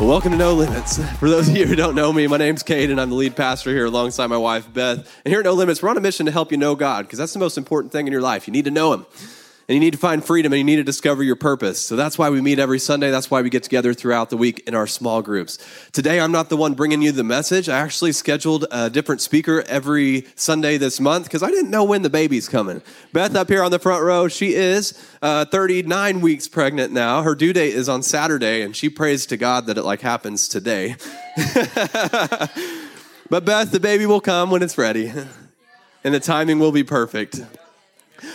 Well, welcome to No Limits. For those of you who don't know me, my name's Cade, and I'm the lead pastor here alongside my wife, Beth. And here at No Limits, we're on a mission to help you know God, because that's the most important thing in your life. You need to know Him and you need to find freedom and you need to discover your purpose. So that's why we meet every Sunday. That's why we get together throughout the week in our small groups. Today, I'm not the one bringing you the message. I actually scheduled a different speaker every Sunday this month because I didn't know when the baby's coming. Beth up here on the front row, she is uh, 39 weeks pregnant now. Her due date is on Saturday, and she prays to God that it like happens today. but Beth, the baby will come when it's ready, and the timing will be perfect.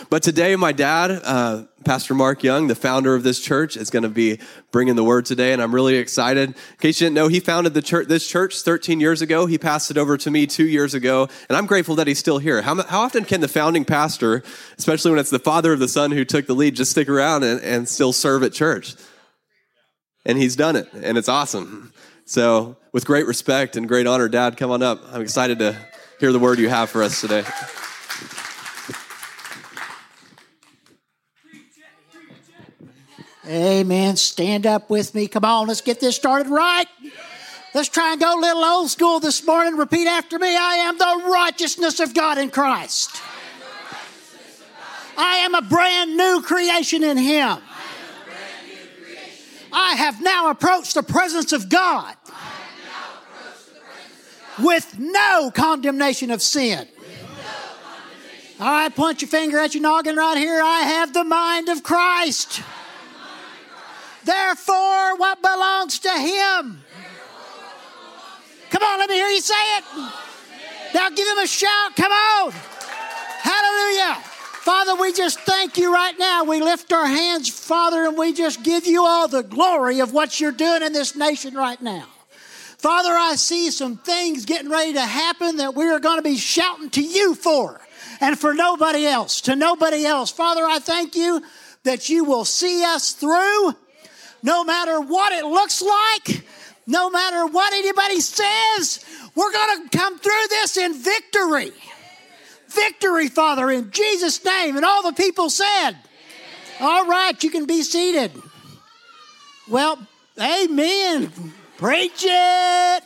But today, my dad, uh, Pastor Mark Young, the founder of this church, is going to be bringing the word today, and I'm really excited. In case you didn't know, he founded the church, this church 13 years ago. He passed it over to me two years ago, and I'm grateful that he's still here. How, how often can the founding pastor, especially when it's the father of the son who took the lead, just stick around and, and still serve at church? And he's done it, and it's awesome. So, with great respect and great honor, Dad, come on up. I'm excited to hear the word you have for us today. Amen. Stand up with me. Come on, let's get this started right. Let's try and go a little old school this morning. Repeat after me I am the righteousness of God in Christ. I am a brand new creation in Him. I have now approached the presence of God with no condemnation of sin. All right, point your finger at your noggin right here. I have the mind of Christ. Therefore, what belongs to Him? Come on, let me hear you say it. Now give Him a shout. Come on. Hallelujah. Father, we just thank you right now. We lift our hands, Father, and we just give you all the glory of what you're doing in this nation right now. Father, I see some things getting ready to happen that we are going to be shouting to you for and for nobody else, to nobody else. Father, I thank you that you will see us through no matter what it looks like, no matter what anybody says, we're going to come through this in victory. Victory, Father, in Jesus' name. And all the people said, All right, you can be seated. Well, amen. Preach it.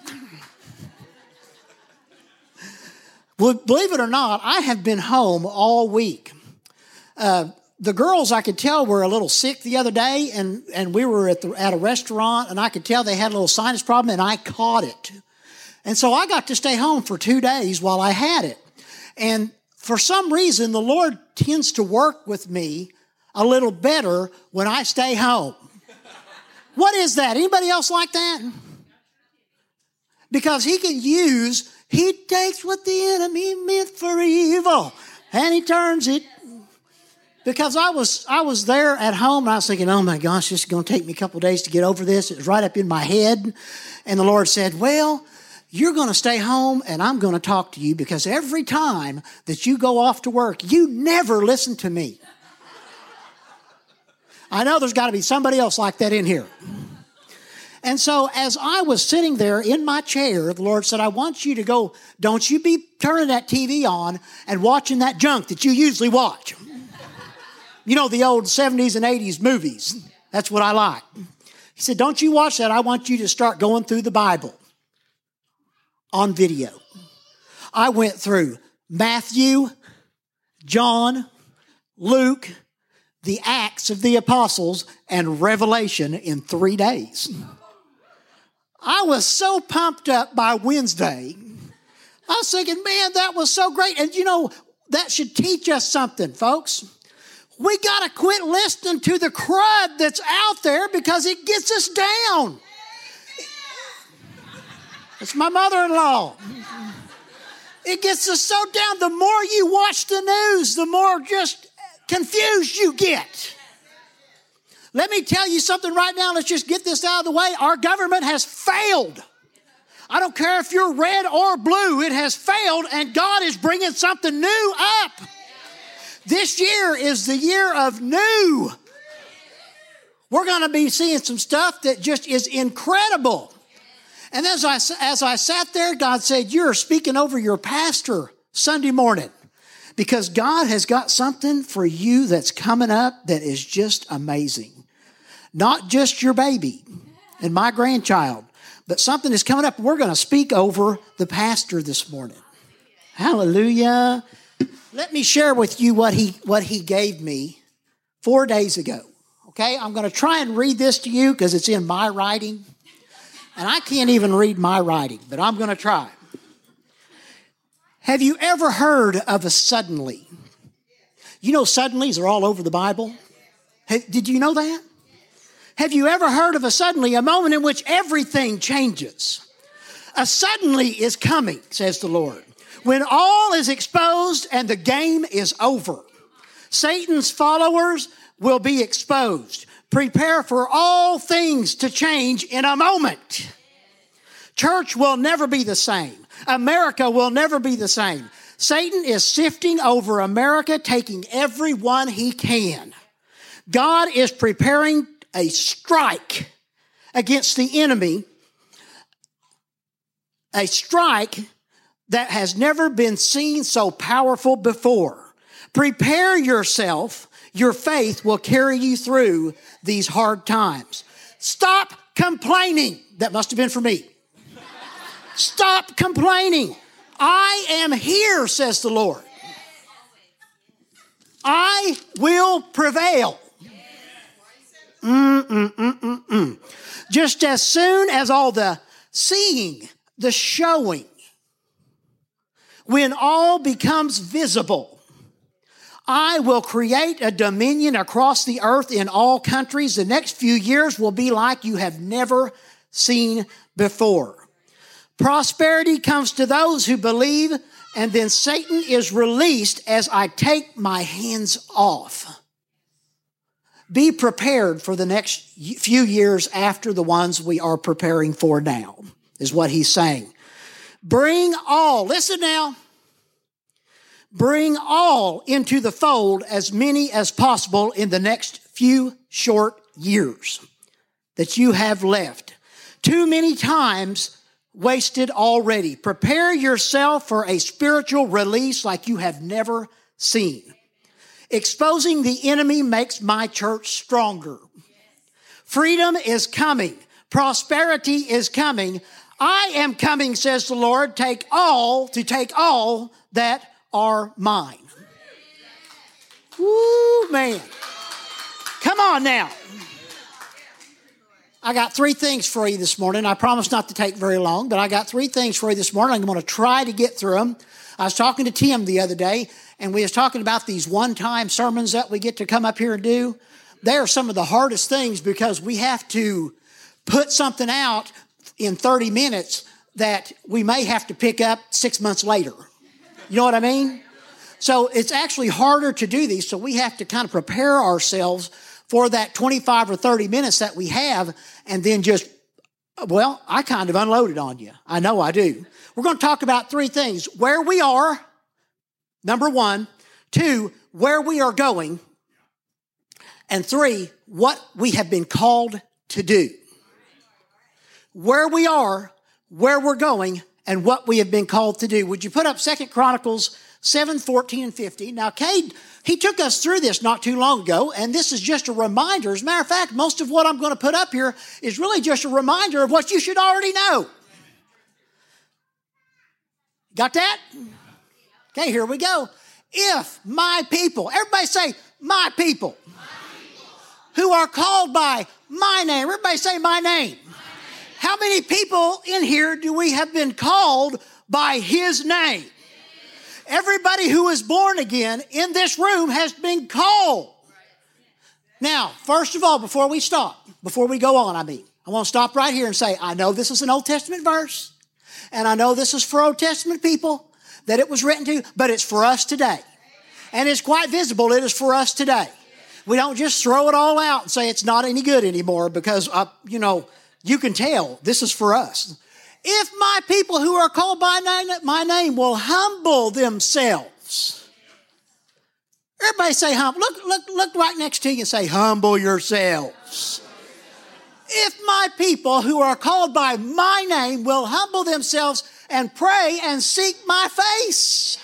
Well, believe it or not, I have been home all week. Uh, the girls I could tell were a little sick the other day, and, and we were at, the, at a restaurant, and I could tell they had a little sinus problem, and I caught it. And so I got to stay home for two days while I had it. And for some reason, the Lord tends to work with me a little better when I stay home. what is that? Anybody else like that? Because He can use, He takes what the enemy meant for evil and He turns it because I was I was there at home and I was thinking, oh my gosh, this is going to take me a couple days to get over this. It was right up in my head, and the Lord said, well. You're going to stay home and I'm going to talk to you because every time that you go off to work, you never listen to me. I know there's got to be somebody else like that in here. And so, as I was sitting there in my chair, the Lord said, I want you to go, don't you be turning that TV on and watching that junk that you usually watch. You know, the old 70s and 80s movies. That's what I like. He said, Don't you watch that. I want you to start going through the Bible on video. I went through Matthew, John, Luke, the Acts of the Apostles, and Revelation in three days. I was so pumped up by Wednesday. I was thinking, man, that was so great. And you know, that should teach us something, folks we got to quit listening to the crud that's out there because it gets us down. It's my mother in law. It gets us so down. The more you watch the news, the more just confused you get. Let me tell you something right now. Let's just get this out of the way. Our government has failed. I don't care if you're red or blue, it has failed, and God is bringing something new up. This year is the year of new. We're going to be seeing some stuff that just is incredible. And as I, as I sat there, God said, You're speaking over your pastor Sunday morning because God has got something for you that's coming up that is just amazing. Not just your baby and my grandchild, but something is coming up. We're going to speak over the pastor this morning. Hallelujah. Let me share with you what he, what he gave me four days ago. Okay, I'm going to try and read this to you because it's in my writing. And I can't even read my writing, but I'm going to try. Have you ever heard of a suddenly? You know, suddenlies are all over the Bible. Did you know that? Have you ever heard of a suddenly, a moment in which everything changes? A suddenly is coming, says the Lord, when all is exposed and the game is over. Satan's followers will be exposed. Prepare for all things to change in a moment. Church will never be the same. America will never be the same. Satan is sifting over America, taking everyone he can. God is preparing a strike against the enemy, a strike that has never been seen so powerful before. Prepare yourself. Your faith will carry you through these hard times. Stop complaining. That must have been for me. Stop complaining. I am here, says the Lord. I will prevail. Mm-mm-mm-mm-mm. Just as soon as all the seeing, the showing, when all becomes visible, I will create a dominion across the earth in all countries. The next few years will be like you have never seen before. Prosperity comes to those who believe, and then Satan is released as I take my hands off. Be prepared for the next few years after the ones we are preparing for now, is what he's saying. Bring all, listen now, bring all into the fold as many as possible in the next few short years that you have left. Too many times wasted already. Prepare yourself for a spiritual release like you have never seen. Exposing the enemy makes my church stronger. Freedom is coming. Prosperity is coming. I am coming, says the Lord, take all, to take all that are mine. Woo, man. Come on now. I got three things for you this morning. I promise not to take very long, but I got three things for you this morning. I'm going to try to get through them. I was talking to Tim the other day, and we was talking about these one-time sermons that we get to come up here and do. They are some of the hardest things because we have to put something out in 30 minutes that we may have to pick up six months later. You know what I mean? So it's actually harder to do these. So we have to kind of prepare ourselves for that 25 or 30 minutes that we have and then just, well, I kind of unloaded on you. I know I do. We're going to talk about three things where we are, number one, two, where we are going, and three, what we have been called to do. Where we are, where we're going, and what we have been called to do. Would you put up Second Chronicles 7, 14, and 15. Now, Cade, he took us through this not too long ago, and this is just a reminder. As a matter of fact, most of what I'm going to put up here is really just a reminder of what you should already know. Got that? Okay, here we go. If my people, everybody say, my people, my people. who are called by my name, everybody say, my name. How many people in here do we have been called by his name? Everybody who is born again in this room has been called. Now, first of all, before we stop, before we go on, I mean, I want to stop right here and say, I know this is an Old Testament verse, and I know this is for Old Testament people that it was written to, but it's for us today. And it's quite visible, it is for us today. We don't just throw it all out and say it's not any good anymore because, uh, you know, you can tell this is for us. If my people who are called by my name will humble themselves Everybody say humble. Look, look, look right next to you and say, humble yourselves. If my people who are called by my name will humble themselves and pray and seek my face,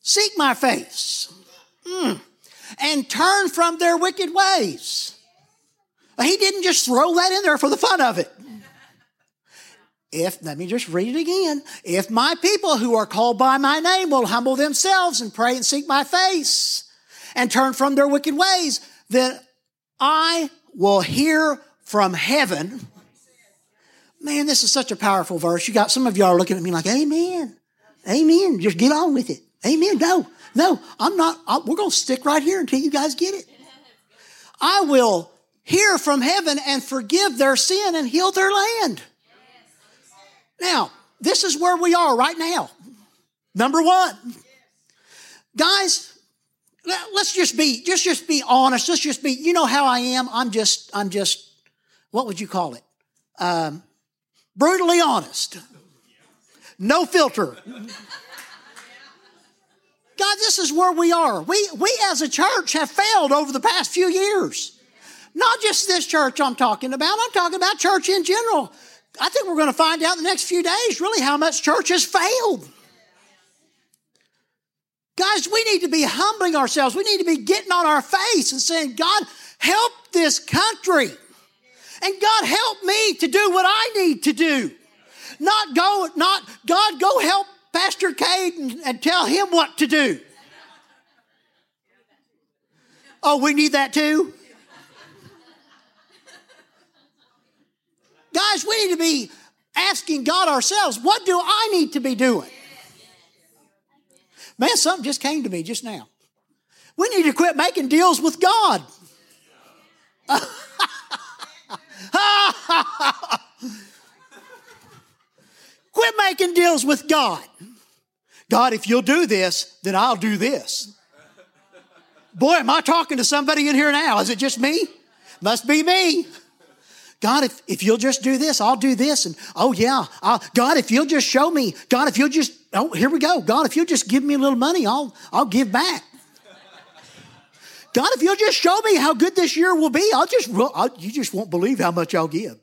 seek my face, mm. and turn from their wicked ways. He didn't just throw that in there for the fun of it. If, let me just read it again. If my people who are called by my name will humble themselves and pray and seek my face and turn from their wicked ways, then I will hear from heaven. Man, this is such a powerful verse. You got some of y'all are looking at me like, Amen. Amen. Just get on with it. Amen. No, no, I'm not. I, we're going to stick right here until you guys get it. I will hear from heaven and forgive their sin and heal their land. Now, this is where we are right now. Number one. Guys, let's just be just just be honest. Let's just be, you know how I am. I'm just, I'm just, what would you call it? Um, brutally honest. No filter. God, this is where we are. We we as a church have failed over the past few years. Not just this church I'm talking about, I'm talking about church in general. I think we're going to find out in the next few days really how much church has failed. Guys, we need to be humbling ourselves. We need to be getting on our face and saying, God, help this country. And God, help me to do what I need to do. Not go, not, God, go help Pastor Cade and, and tell him what to do. Oh, we need that too? Guys, we need to be asking God ourselves, what do I need to be doing? Man, something just came to me just now. We need to quit making deals with God. quit making deals with God. God, if you'll do this, then I'll do this. Boy, am I talking to somebody in here now? Is it just me? Must be me. God, if, if you'll just do this, I'll do this. And oh, yeah. I'll, God, if you'll just show me, God, if you'll just, oh, here we go. God, if you'll just give me a little money, I'll, I'll give back. God, if you'll just show me how good this year will be, I'll just, I'll, you just won't believe how much I'll give.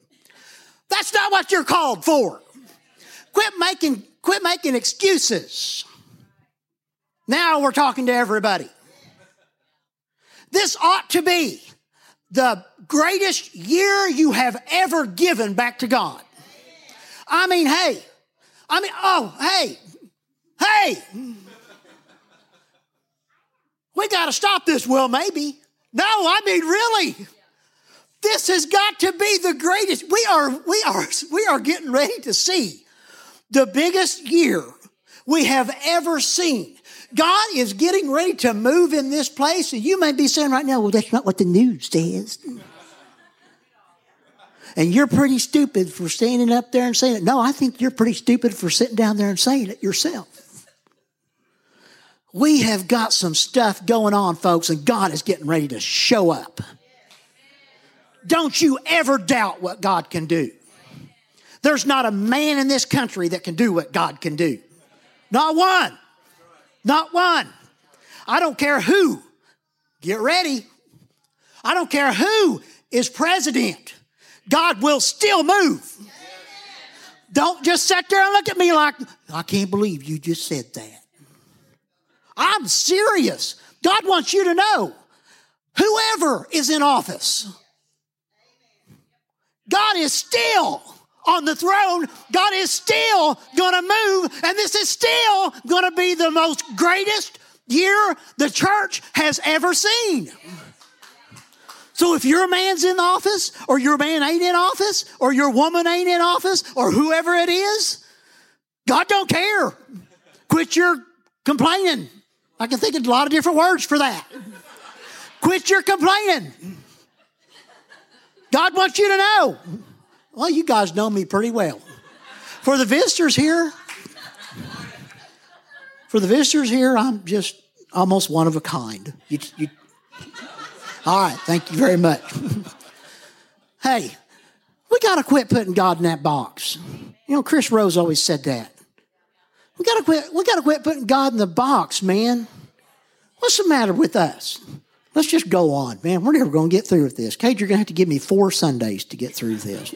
That's not what you're called for. Quit making, quit making excuses. Now we're talking to everybody. This ought to be the greatest year you have ever given back to God. I mean, hey, I mean, oh, hey, hey, we got to stop this. Well, maybe. No, I mean, really. This has got to be the greatest. We are, we are, we are getting ready to see the biggest year we have ever seen. God is getting ready to move in this place, and you may be saying right now, well, that's not what the news says. And you're pretty stupid for standing up there and saying it. No, I think you're pretty stupid for sitting down there and saying it yourself. We have got some stuff going on, folks, and God is getting ready to show up. Don't you ever doubt what God can do. There's not a man in this country that can do what God can do. Not one. Not one. I don't care who. Get ready. I don't care who is president. God will still move. Don't just sit there and look at me like, I can't believe you just said that. I'm serious. God wants you to know whoever is in office, God is still on the throne. God is still going to move, and this is still going to be the most greatest year the church has ever seen. So if your man's in the office, or your man ain't in office, or your woman ain't in office, or whoever it is, God don't care. Quit your complaining. I can think of a lot of different words for that. Quit your complaining. God wants you to know. Well, you guys know me pretty well. For the visitors here, for the visitors here, I'm just almost one of a kind. You, you, all right, thank you very much. hey, we got to quit putting God in that box. You know, Chris Rose always said that. We got to quit. We got to quit putting God in the box, man. What's the matter with us? Let's just go on, man. We're never going to get through with this. Cade, you're going to have to give me four Sundays to get through this.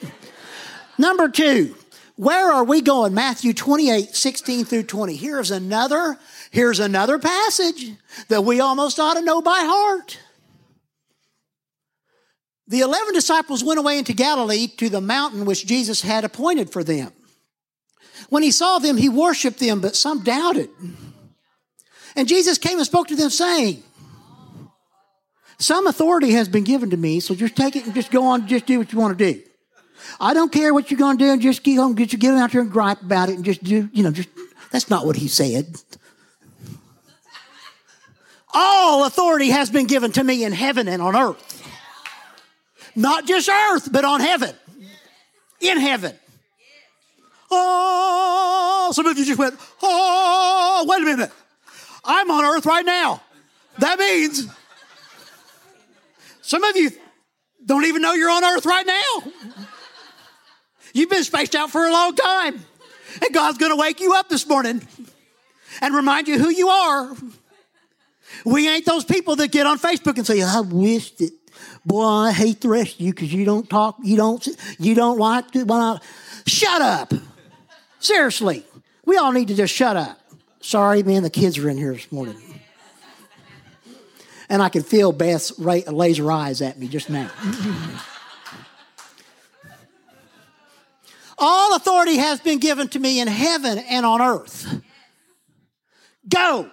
Number two, where are we going? Matthew 28, 16 through 20. Here's another, here's another passage that we almost ought to know by heart. The eleven disciples went away into Galilee to the mountain which Jesus had appointed for them. When he saw them, he worshiped them, but some doubted. And Jesus came and spoke to them, saying, Some authority has been given to me, so just take it and just go on, just do what you want to do. I don't care what you're going to do, just get on, get you get out there and gripe about it and just do, you know, just that's not what he said. All authority has been given to me in heaven and on earth. Not just earth, but on heaven. In heaven. Oh, some of you just went, oh, wait a minute. I'm on earth right now. That means some of you don't even know you're on earth right now. You've been spaced out for a long time. And God's going to wake you up this morning and remind you who you are. We ain't those people that get on Facebook and say, I wish that, boy, I hate the rest of you because you don't talk, you don't, you don't like to. Well, shut up. Seriously. We all need to just shut up. Sorry, man, the kids are in here this morning. And I can feel Beth's laser eyes at me just now. All authority has been given to me in heaven and on earth. Go.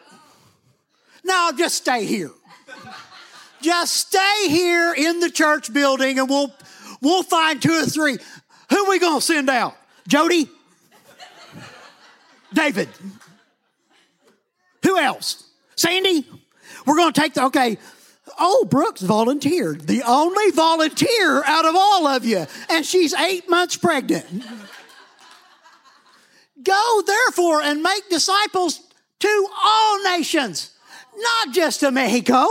Now just stay here. Just stay here in the church building and we'll we'll find two or three. Who we gonna send out? Jody? David? Who else? Sandy? We're gonna take the okay. Oh, Brooks volunteered. The only volunteer out of all of you. And she's eight months pregnant. Go therefore and make disciples to all nations, not just to Mexico.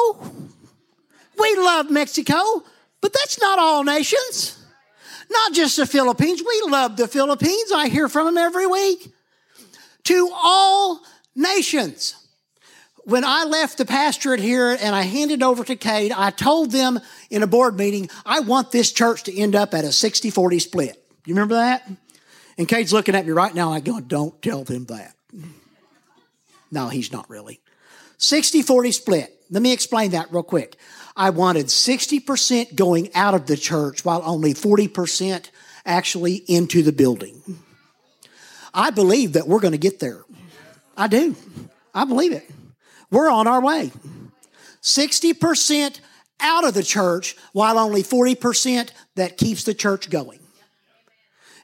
We love Mexico, but that's not all nations. Not just the Philippines. We love the Philippines. I hear from them every week. To all nations when I left the pastorate here and I handed over to Cade, I told them in a board meeting, I want this church to end up at a 60 40 split. You remember that? And Cade's looking at me right now, I go, don't tell them that. No, he's not really. 60 40 split. Let me explain that real quick. I wanted 60% going out of the church while only 40% actually into the building. I believe that we're going to get there. I do. I believe it. We're on our way. 60% out of the church, while only 40% that keeps the church going.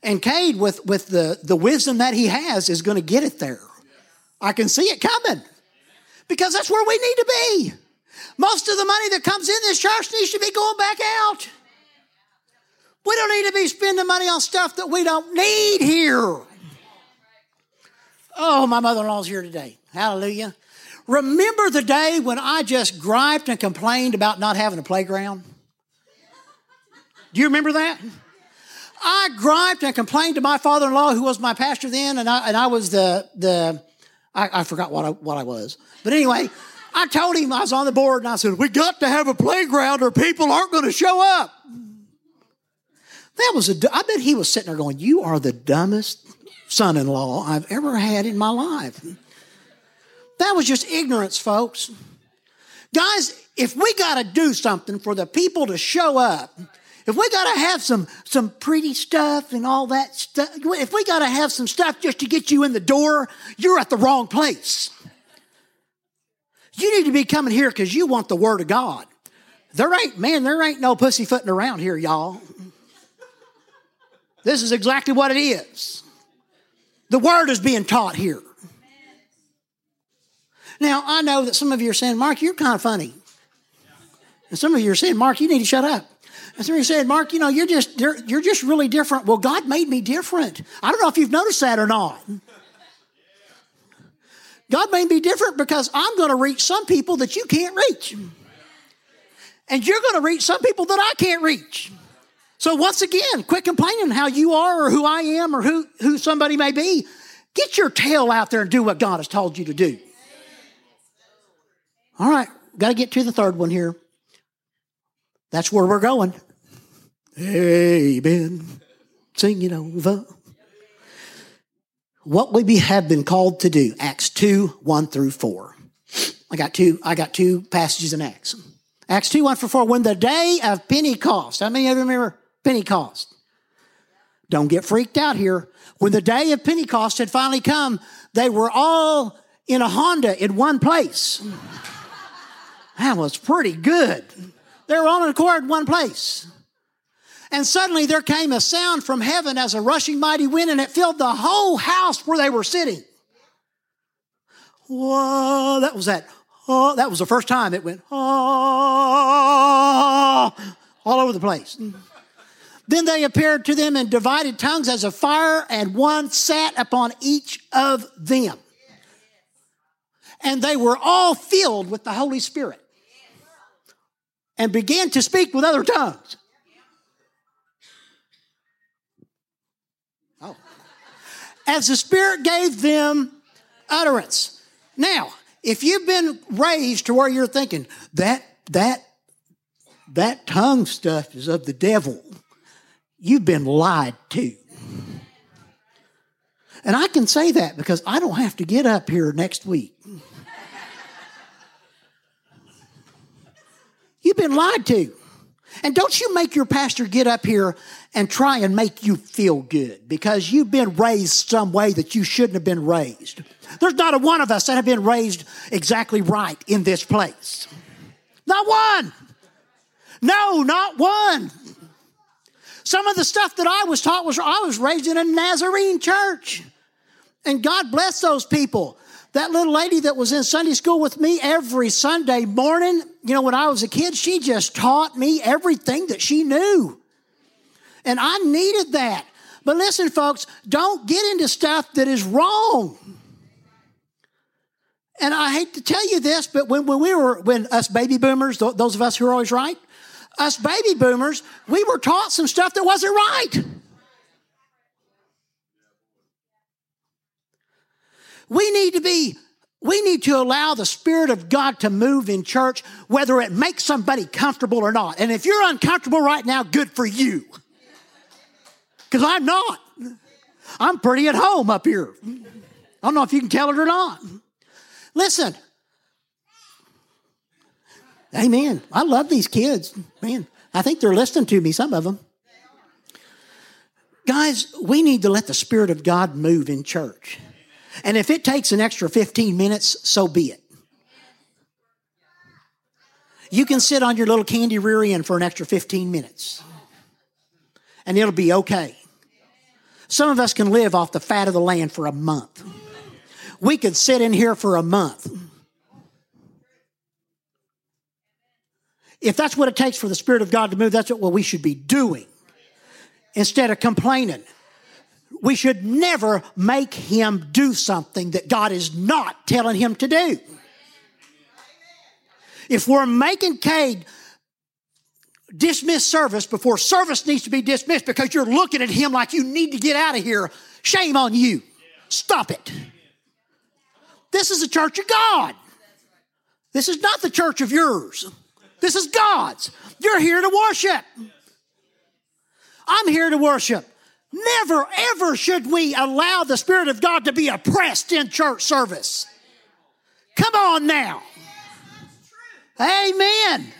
And Cade, with, with the, the wisdom that he has, is going to get it there. I can see it coming because that's where we need to be. Most of the money that comes in this church needs to be going back out. We don't need to be spending money on stuff that we don't need here. Oh, my mother in law's here today. Hallelujah. Remember the day when I just griped and complained about not having a playground? Do you remember that? I griped and complained to my father-in-law, who was my pastor then, and I, and I was the the I, I forgot what I, what I was, but anyway, I told him I was on the board, and I said we got to have a playground, or people aren't going to show up. That was a. I bet he was sitting there going, "You are the dumbest son-in-law I've ever had in my life." That was just ignorance, folks. Guys, if we got to do something for the people to show up, if we got to have some some pretty stuff and all that stuff, if we got to have some stuff just to get you in the door, you're at the wrong place. You need to be coming here because you want the Word of God. There ain't, man, there ain't no pussyfooting around here, y'all. This is exactly what it is. The Word is being taught here. Now, I know that some of you are saying, Mark, you're kind of funny. And some of you are saying, Mark, you need to shut up. And some of you said, Mark, you know, you're just you're just really different. Well, God made me different. I don't know if you've noticed that or not. God made me different because I'm going to reach some people that you can't reach. And you're going to reach some people that I can't reach. So once again, quit complaining how you are or who I am or who, who somebody may be. Get your tail out there and do what God has told you to do. All right, got to get to the third one here. That's where we're going. Amen. Singing over. What we have been called to do, Acts 2, 1 through 4. I got two, I got two passages in Acts. Acts 2, 1 through 4. When the day of Pentecost, how many of you remember Pentecost? Don't get freaked out here. When the day of Pentecost had finally come, they were all in a Honda in one place. That was pretty good. They were all in accord in one place. And suddenly there came a sound from heaven as a rushing mighty wind, and it filled the whole house where they were sitting. Whoa, that was that. Oh, that was the first time it went, oh, all over the place. Then they appeared to them in divided tongues as a fire, and one sat upon each of them. And they were all filled with the Holy Spirit and began to speak with other tongues. Oh. As the Spirit gave them utterance. Now, if you've been raised to where you're thinking that that that tongue stuff is of the devil, you've been lied to. And I can say that because I don't have to get up here next week. You've been lied to. And don't you make your pastor get up here and try and make you feel good because you've been raised some way that you shouldn't have been raised. There's not a one of us that have been raised exactly right in this place. Not one. No, not one. Some of the stuff that I was taught was I was raised in a Nazarene church. And God bless those people. That little lady that was in Sunday school with me every Sunday morning, you know, when I was a kid, she just taught me everything that she knew. And I needed that. But listen, folks, don't get into stuff that is wrong. And I hate to tell you this, but when, when we were, when us baby boomers, those of us who are always right, us baby boomers, we were taught some stuff that wasn't right. We need to be, we need to allow the Spirit of God to move in church, whether it makes somebody comfortable or not. And if you're uncomfortable right now, good for you. Because I'm not. I'm pretty at home up here. I don't know if you can tell it or not. Listen. Amen. I love these kids. Man, I think they're listening to me, some of them. Guys, we need to let the Spirit of God move in church. And if it takes an extra 15 minutes, so be it. You can sit on your little candy rear end for an extra 15 minutes, and it'll be okay. Some of us can live off the fat of the land for a month. We could sit in here for a month. If that's what it takes for the Spirit of God to move, that's what we should be doing instead of complaining we should never make him do something that God is not telling him to do. If we're making Cade dismiss service before service needs to be dismissed because you're looking at him like you need to get out of here, shame on you. Stop it. This is the church of God. This is not the church of yours. This is God's. You're here to worship. I'm here to worship. Never, ever should we allow the Spirit of God to be oppressed in church service. Come on now. Amen.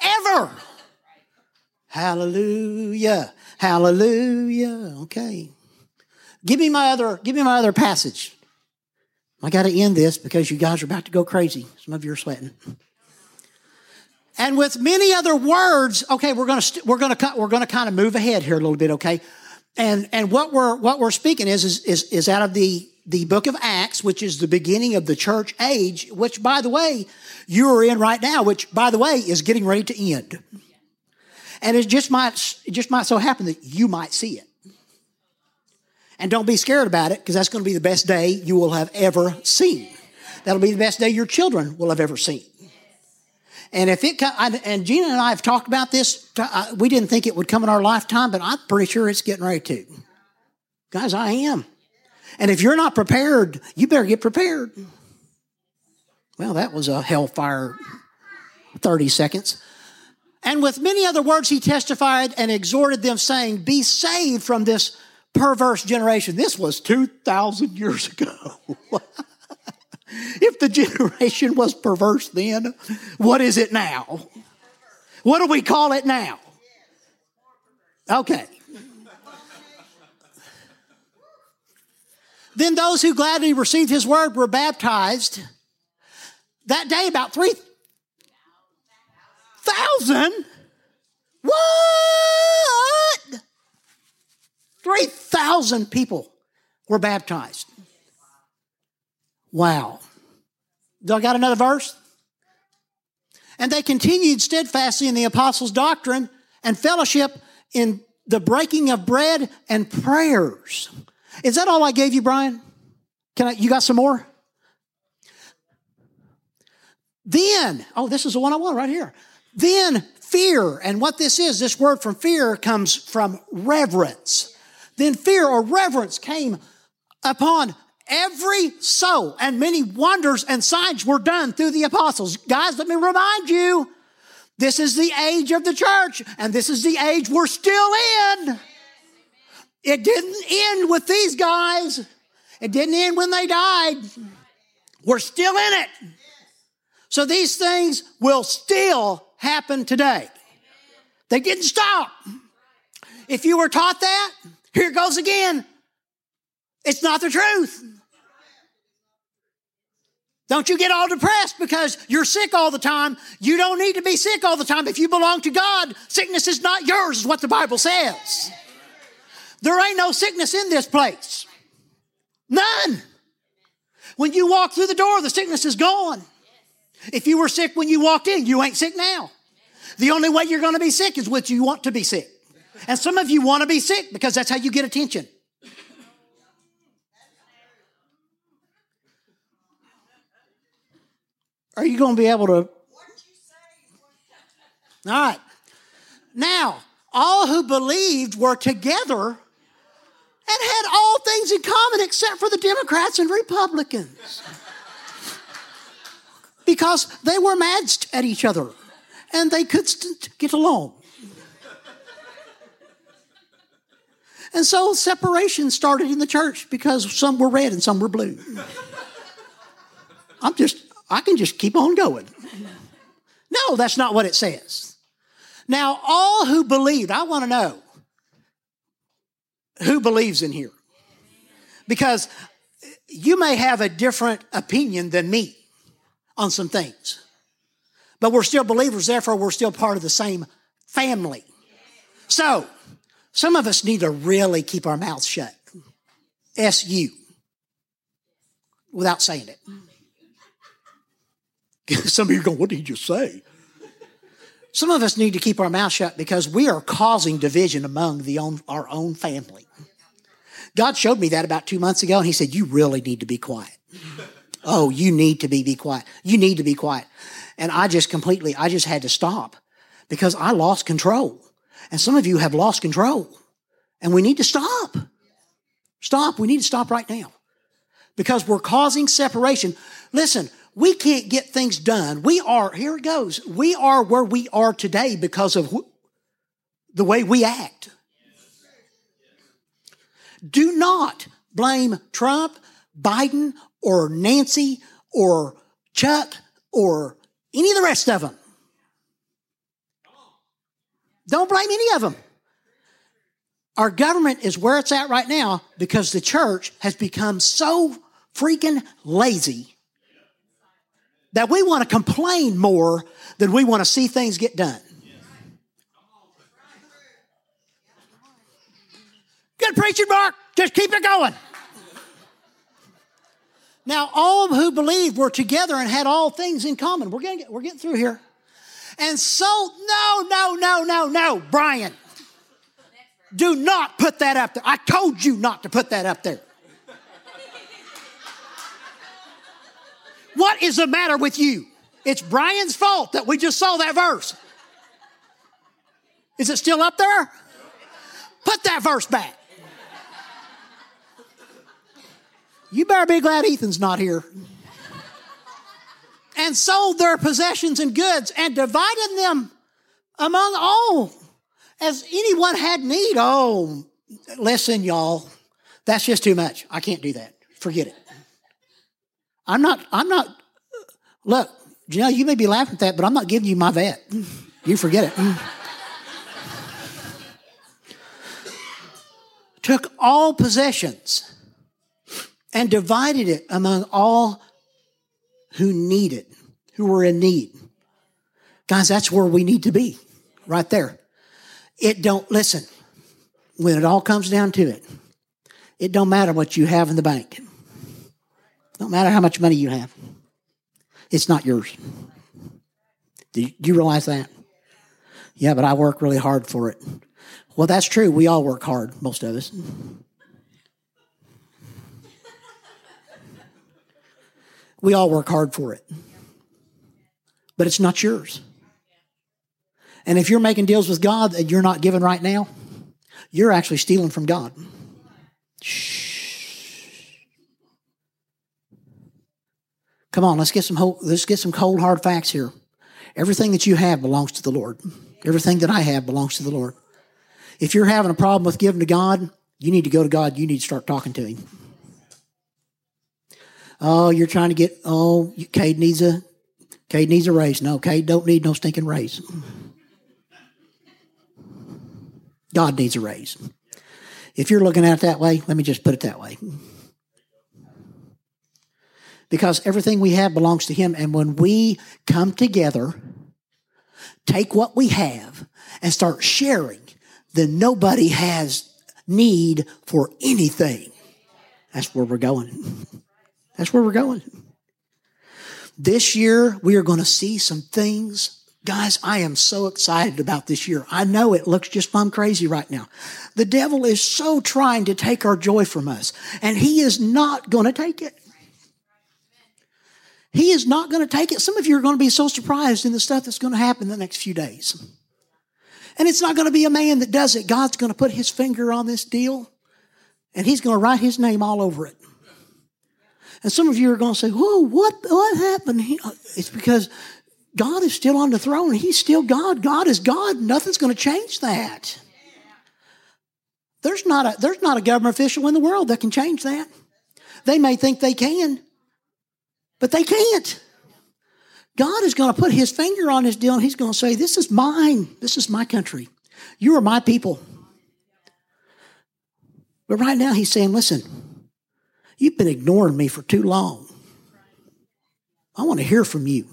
Ever. Hallelujah. Hallelujah. Okay. Give me my other, give me my other passage. I got to end this because you guys are about to go crazy. Some of you are sweating. And with many other words, okay, we're going to we we're going to we're going to kind of move ahead here a little bit, okay? And and what we're what we're speaking is is is, is out of the the book of Acts, which is the beginning of the church age, which by the way, you are in right now, which by the way is getting ready to end. And it just might it just might so happen that you might see it. And don't be scared about it, because that's going to be the best day you will have ever seen. That'll be the best day your children will have ever seen. And if it, and Gina and I have talked about this, uh, we didn't think it would come in our lifetime, but I'm pretty sure it's getting ready to. Guys, I am. And if you're not prepared, you better get prepared. Well, that was a hellfire 30 seconds. And with many other words, he testified and exhorted them, saying, Be saved from this perverse generation. This was 2,000 years ago. if the generation was perverse then, what is it now? What do we call it now? Okay. Then those who gladly received his word were baptized. That day, about 3,000. What? 3,000 people were baptized. Wow. Do I got another verse? And they continued steadfastly in the apostles' doctrine and fellowship in the breaking of bread and prayers. Is that all I gave you, Brian? Can I, you got some more? Then, oh, this is the one I want right here. Then fear, and what this is, this word from fear comes from reverence. Then fear or reverence came upon every soul, and many wonders and signs were done through the apostles. Guys, let me remind you, this is the age of the church, and this is the age we're still in. It didn't end with these guys. It didn't end when they died. We're still in it. So these things will still happen today. They didn't stop. If you were taught that, here goes again. It's not the truth. Don't you get all depressed because you're sick all the time. You don't need to be sick all the time. If you belong to God, sickness is not yours, is what the Bible says. There ain't no sickness in this place. None. When you walk through the door, the sickness is gone. If you were sick when you walked in, you ain't sick now. The only way you're going to be sick is what you want to be sick. And some of you want to be sick because that's how you get attention. Are you going to be able to? All right. Now, all who believed were together and had all things in common except for the Democrats and Republicans. because they were mad at each other and they couldn't get along. And so separation started in the church because some were red and some were blue. I'm just, I can just keep on going. No, that's not what it says. Now, all who believed, I want to know who believes in here. Because you may have a different opinion than me on some things. But we're still believers, therefore, we're still part of the same family. So, some of us need to really keep our mouths shut. S-U. Without saying it. Some of you are going, what did he just say? Some of us need to keep our mouth shut because we are causing division among the own, our own family. God showed me that about two months ago, and He said, You really need to be quiet. oh, you need to be, be quiet. You need to be quiet. And I just completely, I just had to stop because I lost control. And some of you have lost control. And we need to stop. Stop. We need to stop right now because we're causing separation. Listen, we can't get things done. We are, here it goes. We are where we are today because of the way we act. Do not blame Trump, Biden, or Nancy, or Chuck, or any of the rest of them. Don't blame any of them. Our government is where it's at right now because the church has become so freaking lazy that we want to complain more than we want to see things get done. Good preaching, Mark. Just keep it going. Now, all who believed were together and had all things in common. We're getting, we're getting through here. And so, no, no, no, no, no, Brian. Do not put that up there. I told you not to put that up there. What is the matter with you? It's Brian's fault that we just saw that verse. Is it still up there? Put that verse back. You better be glad Ethan's not here. and sold their possessions and goods and divided them among all as anyone had need. Oh, listen, y'all. That's just too much. I can't do that. Forget it. I'm not, I'm not, look, Janelle, you may be laughing at that, but I'm not giving you my vet. You forget it. Took all possessions and divided it among all who needed, who were in need. Guys, that's where we need to be, right there. It don't, listen, when it all comes down to it, it don't matter what you have in the bank. Don't matter how much money you have. It's not yours. Do you, do you realize that? Yeah, but I work really hard for it. Well, that's true. We all work hard, most of us. We all work hard for it. But it's not yours. And if you're making deals with God that you're not giving right now, you're actually stealing from God. Shh. Come on, let's get some whole, let's get some cold hard facts here. Everything that you have belongs to the Lord. Everything that I have belongs to the Lord. If you're having a problem with giving to God, you need to go to God. You need to start talking to Him. Oh, you're trying to get. Oh, Cade needs a. Cade needs a raise. No, Cade don't need no stinking raise. God needs a raise. If you're looking at it that way, let me just put it that way. Because everything we have belongs to Him. And when we come together, take what we have and start sharing, then nobody has need for anything. That's where we're going. That's where we're going. This year, we are going to see some things. Guys, I am so excited about this year. I know it looks just plumb crazy right now. The devil is so trying to take our joy from us, and he is not going to take it. He is not going to take it. Some of you are going to be so surprised in the stuff that's going to happen the next few days. And it's not going to be a man that does it. God's going to put his finger on this deal, and he's going to write his name all over it. And some of you are going to say, Whoa, what, what happened? It's because God is still on the throne. He's still God. God is God. Nothing's going to change that. There's not, a, there's not a government official in the world that can change that. They may think they can, but they can't. God is going to put his finger on this deal and he's going to say, This is mine. This is my country. You are my people. But right now, he's saying, Listen, You've been ignoring me for too long. I want to hear from you.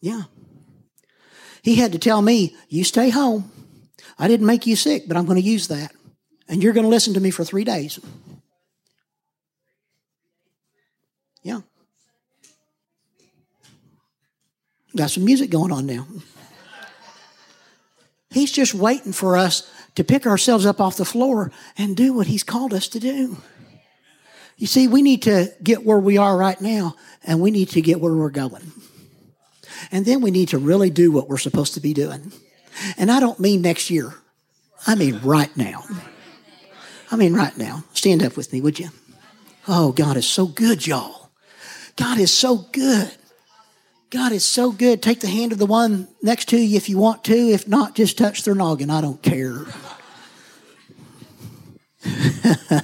Yeah. He had to tell me, You stay home. I didn't make you sick, but I'm going to use that. And you're going to listen to me for three days. Yeah. Got some music going on now. He's just waiting for us to pick ourselves up off the floor and do what He's called us to do. You see, we need to get where we are right now, and we need to get where we're going. And then we need to really do what we're supposed to be doing. And I don't mean next year, I mean right now. I mean right now. Stand up with me, would you? Oh, God is so good, y'all. God is so good. God is so good. Take the hand of the one next to you if you want to. If not, just touch their noggin. I don't care.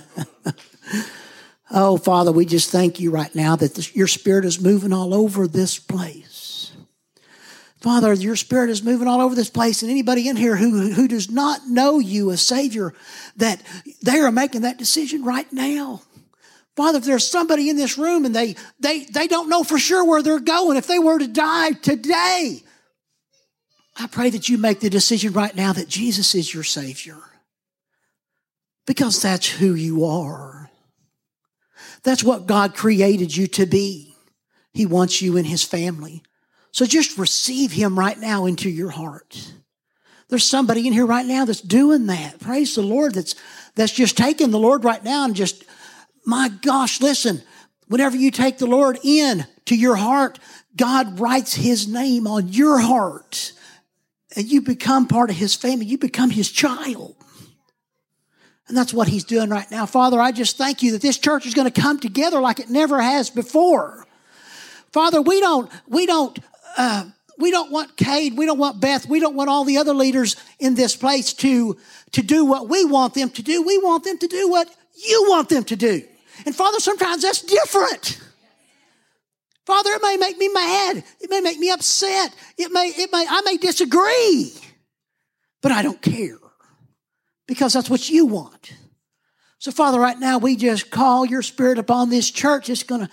oh, Father, we just thank you right now that this, your spirit is moving all over this place. Father, your spirit is moving all over this place, and anybody in here who, who does not know you as Savior, that they are making that decision right now. Father, if there's somebody in this room and they, they, they don't know for sure where they're going, if they were to die today, I pray that you make the decision right now that Jesus is your Savior. Because that's who you are. That's what God created you to be. He wants you in His family. So just receive Him right now into your heart. There's somebody in here right now that's doing that. Praise the Lord that's, that's just taking the Lord right now and just my gosh, listen, whenever you take the Lord in to your heart, God writes his name on your heart and you become part of his family. You become his child. And that's what he's doing right now. Father, I just thank you that this church is going to come together like it never has before. Father, we don't, we don't, uh, we don't want Cade, we don't want Beth, we don't want all the other leaders in this place to, to do what we want them to do. We want them to do what you want them to do. And Father, sometimes that's different. Father, it may make me mad. It may make me upset. It may, it may, I may disagree, but I don't care because that's what you want. So, Father, right now we just call your spirit upon this church. It's going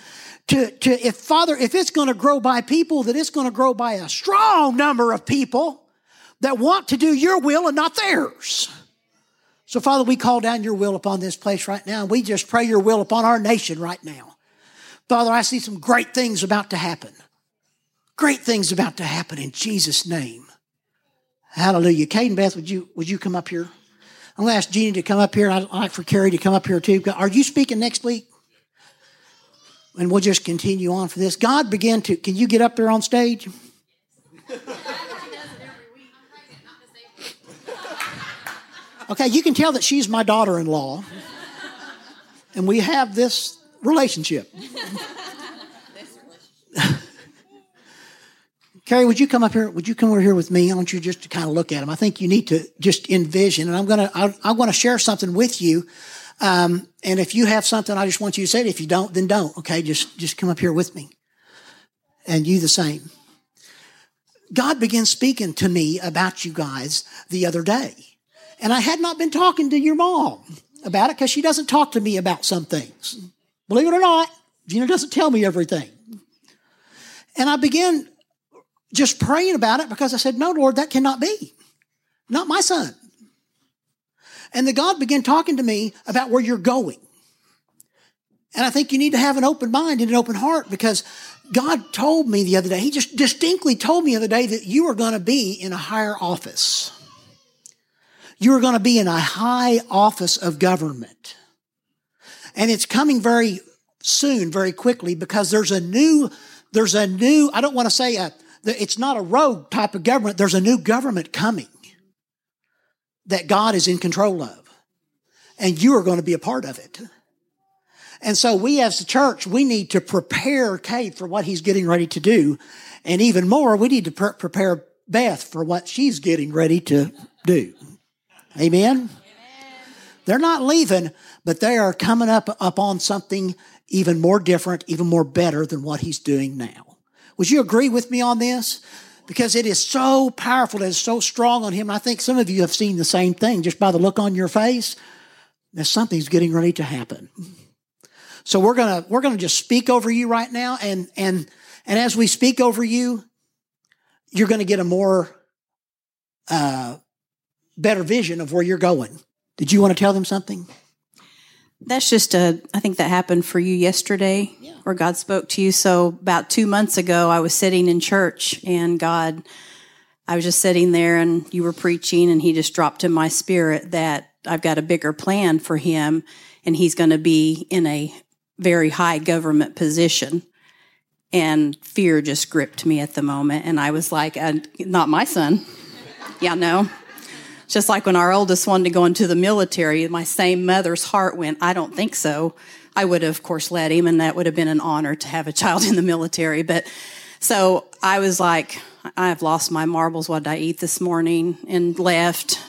to, to, if Father, if it's going to grow by people, that it's going to grow by a strong number of people that want to do your will and not theirs. So, Father, we call down your will upon this place right now. We just pray your will upon our nation right now. Father, I see some great things about to happen. Great things about to happen in Jesus' name. Hallelujah. Cade and Beth, would you, would you come up here? I'm to ask Jeannie to come up here. I'd like for Carrie to come up here too. Are you speaking next week? And we'll just continue on for this. God began to, can you get up there on stage? Okay, you can tell that she's my daughter in law. And we have this relationship. Carrie, would you come up here? Would you come over here with me? I want you just to kind of look at them. I think you need to just envision, and I'm gonna I, I want to share something with you. Um, and if you have something, I just want you to say it. If you don't, then don't. Okay, just just come up here with me, and you the same. God began speaking to me about you guys the other day, and I had not been talking to your mom about it because she doesn't talk to me about some things. Believe it or not, Gina doesn't tell me everything. And I began just praying about it because I said, No, Lord, that cannot be. Not my son. And the God began talking to me about where you're going. And I think you need to have an open mind and an open heart because God told me the other day, He just distinctly told me the other day that you are going to be in a higher office. You are going to be in a high office of government. And it's coming very soon, very quickly, because there's a new, there's a new, I don't want to say a, it's not a rogue type of government. There's a new government coming that God is in control of. And you are going to be a part of it. And so we as the church, we need to prepare Cade for what he's getting ready to do. And even more, we need to pre- prepare Beth for what she's getting ready to do. Amen? Amen? They're not leaving, but they are coming up upon something even more different, even more better than what he's doing now. Would you agree with me on this? Because it is so powerful, it is so strong on him. I think some of you have seen the same thing just by the look on your face. That something's getting ready to happen. So we're gonna we're gonna just speak over you right now, and and and as we speak over you, you're gonna get a more uh, better vision of where you're going. Did you want to tell them something? That's just a, I think that happened for you yesterday yeah. where God spoke to you. So about two months ago, I was sitting in church and God, I was just sitting there and you were preaching and he just dropped in my spirit that I've got a bigger plan for him and he's going to be in a very high government position. And fear just gripped me at the moment. And I was like, uh, not my son. yeah, no. Just like when our oldest wanted to go into the military, my same mother's heart went, I don't think so. I would have, of course, let him, and that would have been an honor to have a child in the military. But so I was like, I've lost my marbles. What did I eat this morning? And left.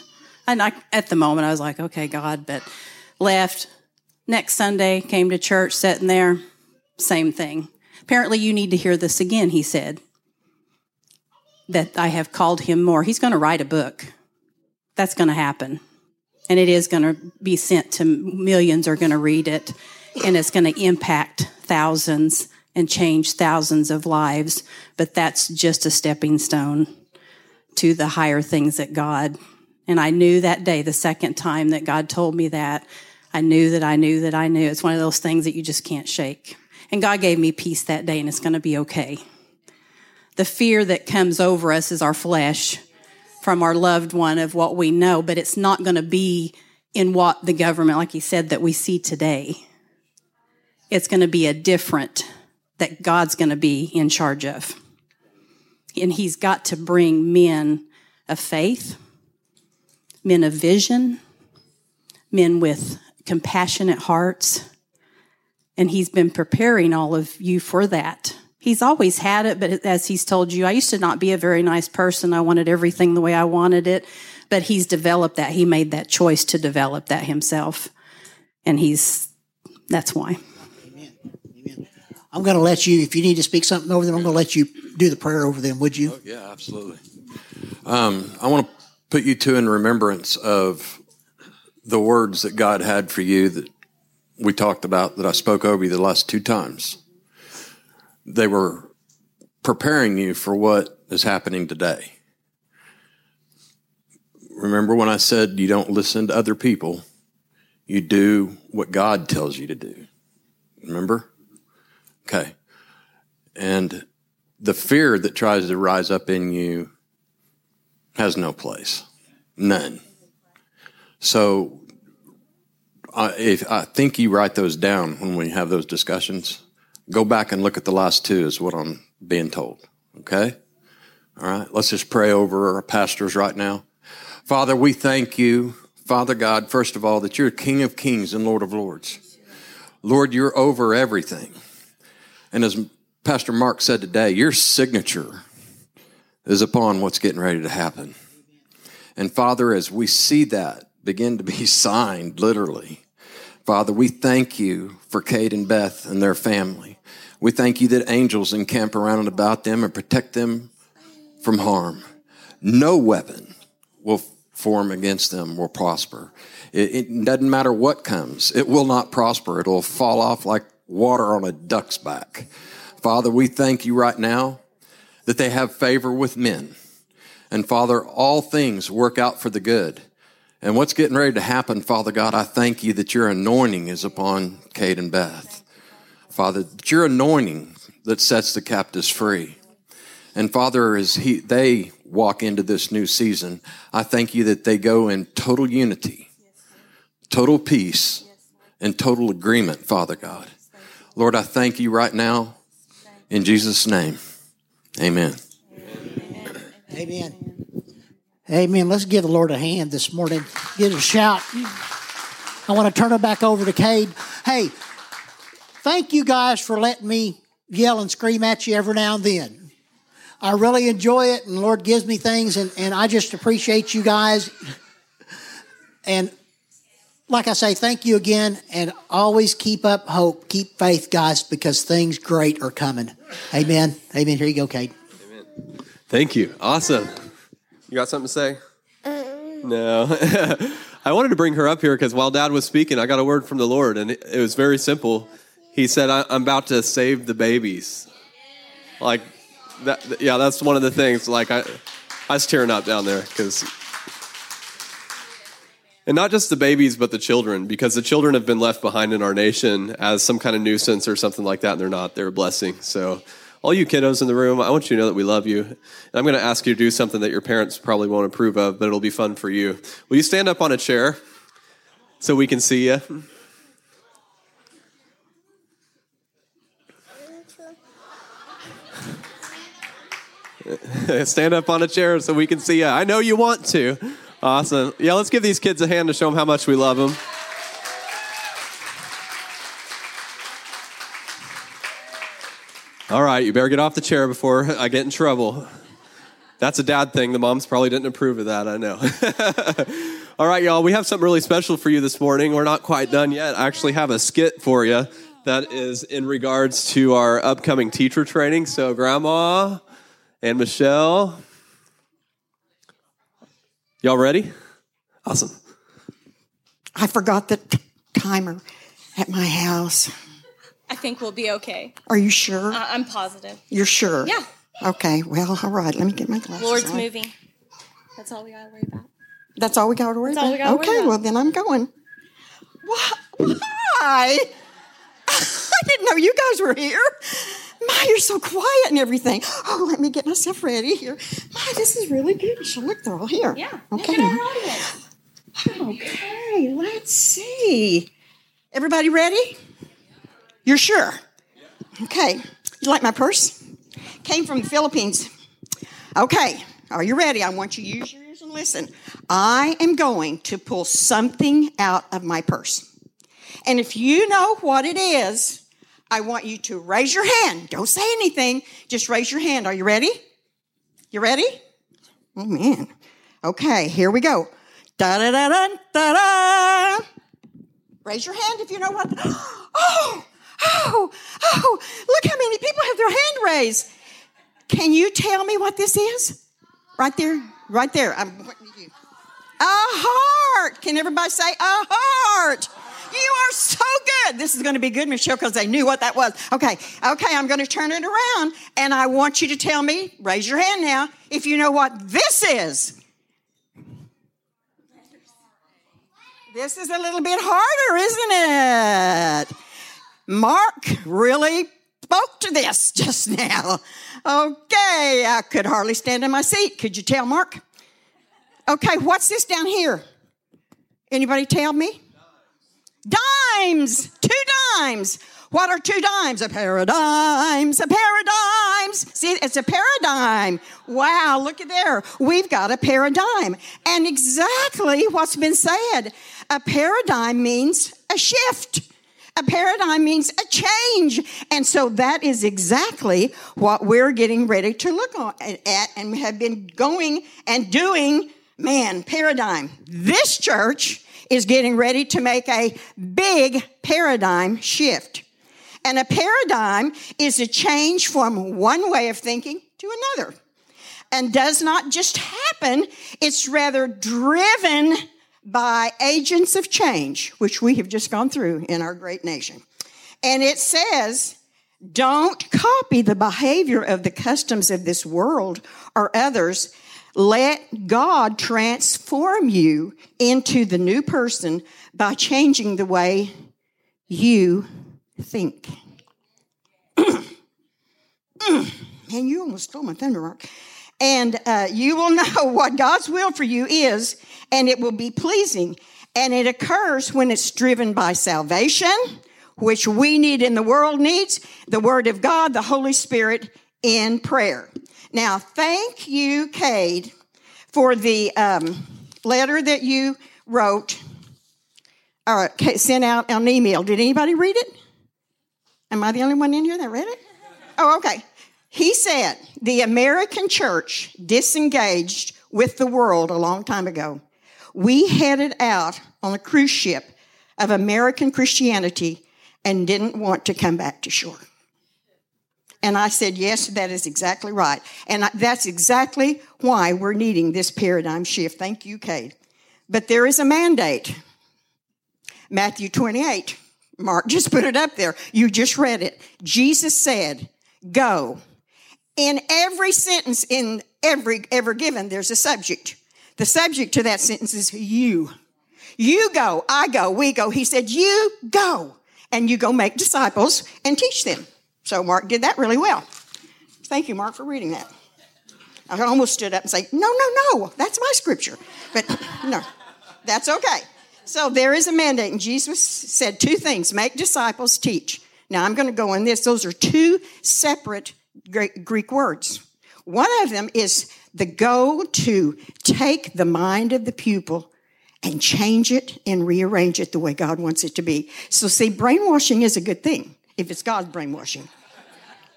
And I, at the moment, I was like, okay, God, but left. Next Sunday, came to church, sitting there, same thing. Apparently, you need to hear this again, he said. That I have called him more. He's going to write a book that's going to happen. And it is going to be sent to millions are going to read it and it's going to impact thousands and change thousands of lives. But that's just a stepping stone to the higher things that God. And I knew that day, the second time that God told me that, I knew that I knew that I knew. It's one of those things that you just can't shake. And God gave me peace that day, and it's going to be okay. The fear that comes over us is our flesh from our loved one of what we know, but it's not going to be in what the government, like he said, that we see today. It's going to be a different that God's going to be in charge of. And he's got to bring men of faith, men of vision, men with compassionate hearts. And he's been preparing all of you for that. He's always had it, but as he's told you, I used to not be a very nice person. I wanted everything the way I wanted it, but he's developed that. He made that choice to develop that himself. And he's, that's why. Amen. Amen. I'm going to let you, if you need to speak something over them, I'm going to let you do the prayer over them, would you? Oh, yeah, absolutely. Um, I want to put you two in remembrance of the words that God had for you that we talked about that I spoke over you the last two times. They were preparing you for what is happening today. Remember when I said you don't listen to other people, you do what God tells you to do. Remember? Okay. And the fear that tries to rise up in you has no place. None. So I, if, I think you write those down when we have those discussions. Go back and look at the last two is what I'm being told. Okay? All right. Let's just pray over our pastors right now. Father, we thank you, Father God, first of all, that you're King of kings and Lord of lords. Lord, you're over everything. And as Pastor Mark said today, your signature is upon what's getting ready to happen. And Father, as we see that begin to be signed, literally, Father, we thank you for Cade and Beth and their family. We thank you that angels encamp around and about them and protect them from harm. No weapon will form against them will prosper. It, it, doesn't matter what comes. It will not prosper. It will fall off like water on a duck's back. Father, we thank you right now that they have favor with men. And Father, all things work out for the good. And what's getting ready to happen, Father God, I thank you that your anointing is upon Cade and Beth. Father, that your anointing that sets the captives free. And Father, as he, they walk into this new season, I thank you that they go in total unity, total peace, and total agreement, Father God. Lord, I thank you right now in Jesus' name. Amen. Amen. Amen. Let's give the Lord a hand this morning. Give a shout. I want to turn it back over to Cade. Hey, thank you guys for letting me yell and scream at you every now and then. I really enjoy it, and Lord gives me things, and, and I just appreciate you guys. And like I say, thank you again, and always keep up hope, keep faith, guys, because things great are coming. Amen. Amen. Here you go, Cade. Amen. Thank you. Awesome. You got something to say? Uh-uh. No. I wanted to bring her up here because while Dad was speaking, I got a word from the Lord, and it was very simple. He said, "I'm about to save the babies." Like that, yeah, that's one of the things. Like I, I was tearing up down there because, and not just the babies, but the children, because the children have been left behind in our nation as some kind of nuisance or something like that, and they're not. They're a blessing. So, all you kiddos in the room, I want you to know that we love you. And I'm going to ask you to do something that your parents probably won't approve of, but it'll be fun for you. Will you stand up on a chair so we can see you? Stand up on a chair so we can see you. I know you want to. Awesome. Yeah, let's give these kids a hand to show them how much we love them. All right, you better get off the chair before I get in trouble. That's a dad thing. The moms probably didn't approve of that, I know. All right, y'all, we have something really special for you this morning. We're not quite done yet. I actually have a skit for you that is in regards to our upcoming teacher training. So, Grandma, and Michelle. Y'all ready? Awesome. I forgot the t- timer at my house. I think we'll be okay. Are you sure? Uh, I'm positive. You're sure? Yeah. Okay, well, all right. Let me get my glasses. Lord's on. moving. That's all we gotta worry about. That's all we got to worry That's all about? we gotta worry okay, about. well, then I'm going. Why? I didn't know you guys were here. My, you're so quiet and everything. Oh, let me get myself ready here. My, this is really beautiful. Look, they're all here. Yeah. Okay. Look at our. Okay, let's see. Everybody ready? You're sure? Okay. You like my purse? Came from the Philippines. Okay. Are you ready? I want you to use your ears and listen. I am going to pull something out of my purse. And if you know what it is, I want you to raise your hand. Don't say anything. Just raise your hand. Are you ready? You ready? Oh, man. Okay, here we go. Da da da da da da. Raise your hand if you know what. Oh, oh, oh, look how many people have their hand raised. Can you tell me what this is? Right there, right there. I'm. A heart. Can everybody say a heart? You are so good. This is going to be good, Michelle, because they knew what that was. Okay, okay, I'm going to turn it around, and I want you to tell me, raise your hand now, if you know what this is. This is a little bit harder, isn't it? Mark really spoke to this just now. Okay, I could hardly stand in my seat. Could you tell, Mark? Okay, what's this down here? Anybody tell me? Dimes, two dimes. What are two dimes? A dimes, a dimes. See, it's a paradigm. Wow, look at there. We've got a paradigm. And exactly what's been said. A paradigm means a shift. A paradigm means a change. And so that is exactly what we're getting ready to look at and have been going and doing. Man, paradigm. This church is getting ready to make a big paradigm shift. And a paradigm is a change from one way of thinking to another. And does not just happen, it's rather driven by agents of change, which we have just gone through in our great nation. And it says, don't copy the behavior of the customs of this world or others. Let God transform you into the new person by changing the way you think. Man, you almost stole my thunder, Mark. And uh, you will know what God's will for you is, and it will be pleasing. And it occurs when it's driven by salvation, which we need and the world needs, the Word of God, the Holy Spirit in prayer. Now, thank you, Cade, for the um, letter that you wrote or sent out on email. Did anybody read it? Am I the only one in here that read it? Oh, okay. He said the American church disengaged with the world a long time ago. We headed out on a cruise ship of American Christianity and didn't want to come back to shore. And I said, Yes, that is exactly right. And that's exactly why we're needing this paradigm shift. Thank you, Cade. But there is a mandate. Matthew 28. Mark just put it up there. You just read it. Jesus said, Go. In every sentence in every ever given, there's a subject. The subject to that sentence is you. You go, I go, we go. He said, You go, and you go make disciples and teach them. So Mark did that really well. Thank you, Mark, for reading that. I almost stood up and say, No, no, no, that's my scripture. But no, that's okay. So there is a mandate, and Jesus said two things make disciples, teach. Now I'm going to go in this. Those are two separate Greek words. One of them is the go to take the mind of the pupil and change it and rearrange it the way God wants it to be. So, see, brainwashing is a good thing if it's God's brainwashing.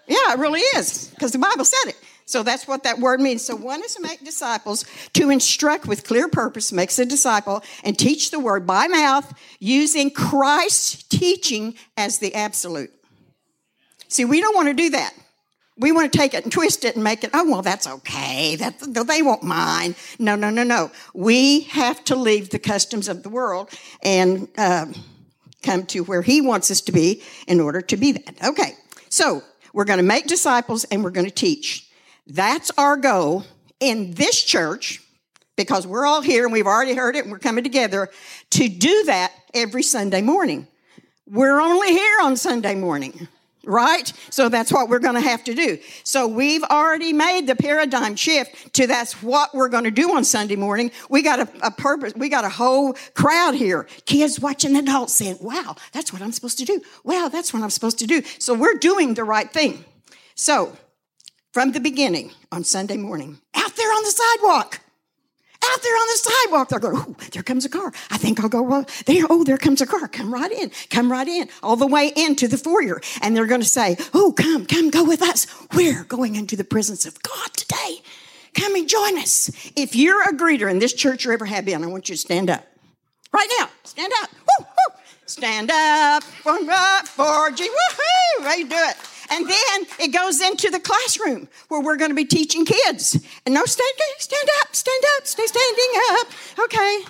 Yeah, it really is, because the Bible said it. So that's what that word means. So one is to make disciples, to instruct with clear purpose makes a disciple, and teach the word by mouth using Christ's teaching as the absolute. See, we don't want to do that. We want to take it and twist it and make it, oh, well, that's okay. That, they won't mind. No, no, no, no. We have to leave the customs of the world and uh, come to where He wants us to be in order to be that. Okay, so we're going to make disciples and we're going to teach. That's our goal in this church because we're all here and we've already heard it and we're coming together to do that every Sunday morning. We're only here on Sunday morning right? So that's what we're going to have to do. So we've already made the paradigm shift to that's what we're going to do on Sunday morning. We got a, a, purpose. We got a whole crowd here. Kids watching adults saying, wow, that's what I'm supposed to do. Wow, that's what I'm supposed to do. So we're doing the right thing. So from the beginning on Sunday morning, out there on the sidewalk, out there on the sidewalk. They're going, oh, there comes a car. I think I'll go right there. Oh, there comes a car. Come right in. Come right in. All the way into the foyer. And they're going to say, oh, come, come, go with us. We're going into the presence of God today. Come and join us. If you're a greeter in this church or ever have been, I want you to stand up. Right now. Stand up. Woo, woo. Stand up for, uh, for G. Woohoo! How you do it? And then it goes into the classroom where we're going to be teaching kids. And no, stand, stand up, stand up, stay standing up. Okay.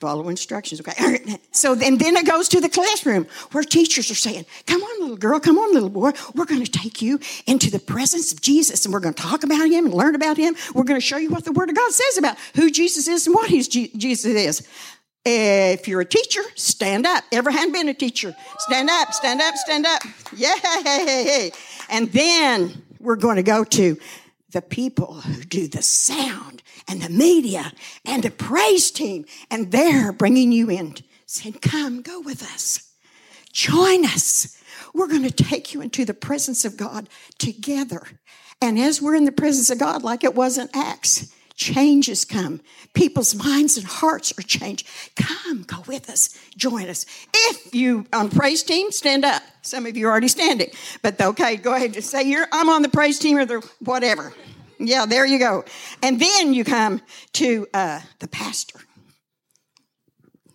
Follow instructions. Okay. So then, then it goes to the classroom where teachers are saying, Come on, little girl, come on, little boy. We're going to take you into the presence of Jesus and we're going to talk about him and learn about him. We're going to show you what the Word of God says about who Jesus is and what his G- Jesus is. If you're a teacher, stand up. Ever had been a teacher? Stand up, stand up, stand up. Yay! And then we're going to go to the people who do the sound and the media and the praise team, and they're bringing you in, saying, Come, go with us. Join us. We're going to take you into the presence of God together. And as we're in the presence of God, like it was in Acts, changes come. People's minds and hearts are changed. Come, go with us, join us. If you on praise team, stand up. Some of you are already standing, but okay, go ahead and say you're. I'm on the praise team or the whatever. Yeah, there you go. And then you come to uh, the pastor.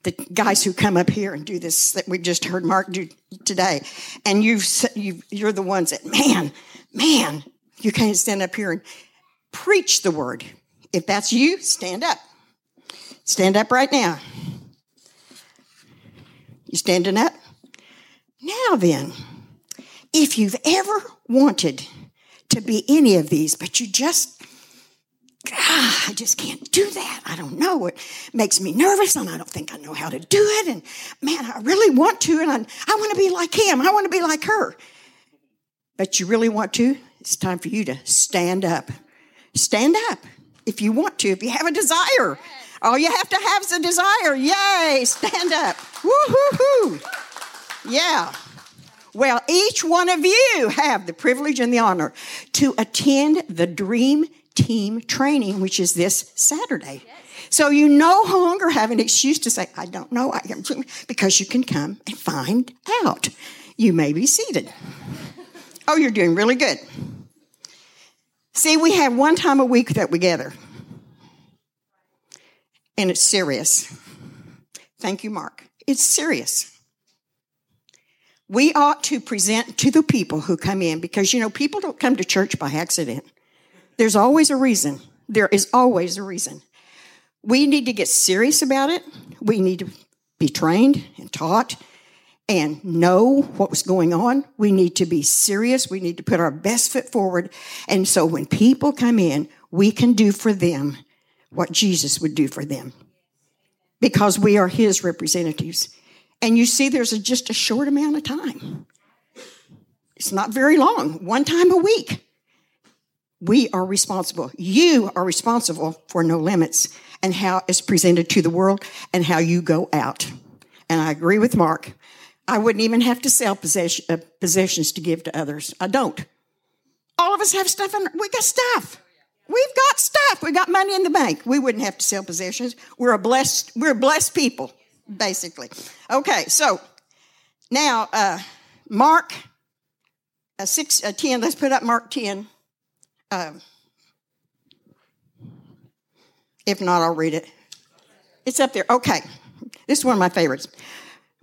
The guys who come up here and do this that we just heard Mark do today, and you've, you you're the ones that man, man, you can't stand up here and preach the word. If that's you, stand up. Stand up right now. You standing up? Now then, if you've ever wanted to be any of these, but you just, ah, I just can't do that. I don't know. It makes me nervous and I don't think I know how to do it. And man, I really want to and I, I want to be like him. I want to be like her. But you really want to? It's time for you to stand up. Stand up if you want to, if you have a desire. All you have to have is a desire. Yay, stand up. Woo-hoo-hoo. Yeah. Well, each one of you have the privilege and the honor to attend the Dream Team training, which is this Saturday. So you no longer have an excuse to say, I don't know, I am because you can come and find out. You may be seated. Oh, you're doing really good. See, we have one time a week that we gather, and it's serious. Thank you, Mark. It's serious. We ought to present to the people who come in because, you know, people don't come to church by accident. There's always a reason. There is always a reason. We need to get serious about it. We need to be trained and taught and know what was going on. We need to be serious. We need to put our best foot forward. And so when people come in, we can do for them what Jesus would do for them because we are his representatives. And you see, there's a, just a short amount of time. It's not very long, one time a week. We are responsible. You are responsible for no limits and how it's presented to the world and how you go out. And I agree with Mark. I wouldn't even have to sell possession, uh, possessions to give to others. I don't. All of us have stuff, and we got stuff. We've got stuff. We got money in the bank. We wouldn't have to sell possessions. We're a blessed. We're blessed people, basically. Okay, so now uh, Mark uh, six uh, ten. Let's put up Mark ten. Um, if not, I'll read it. It's up there. Okay, this is one of my favorites.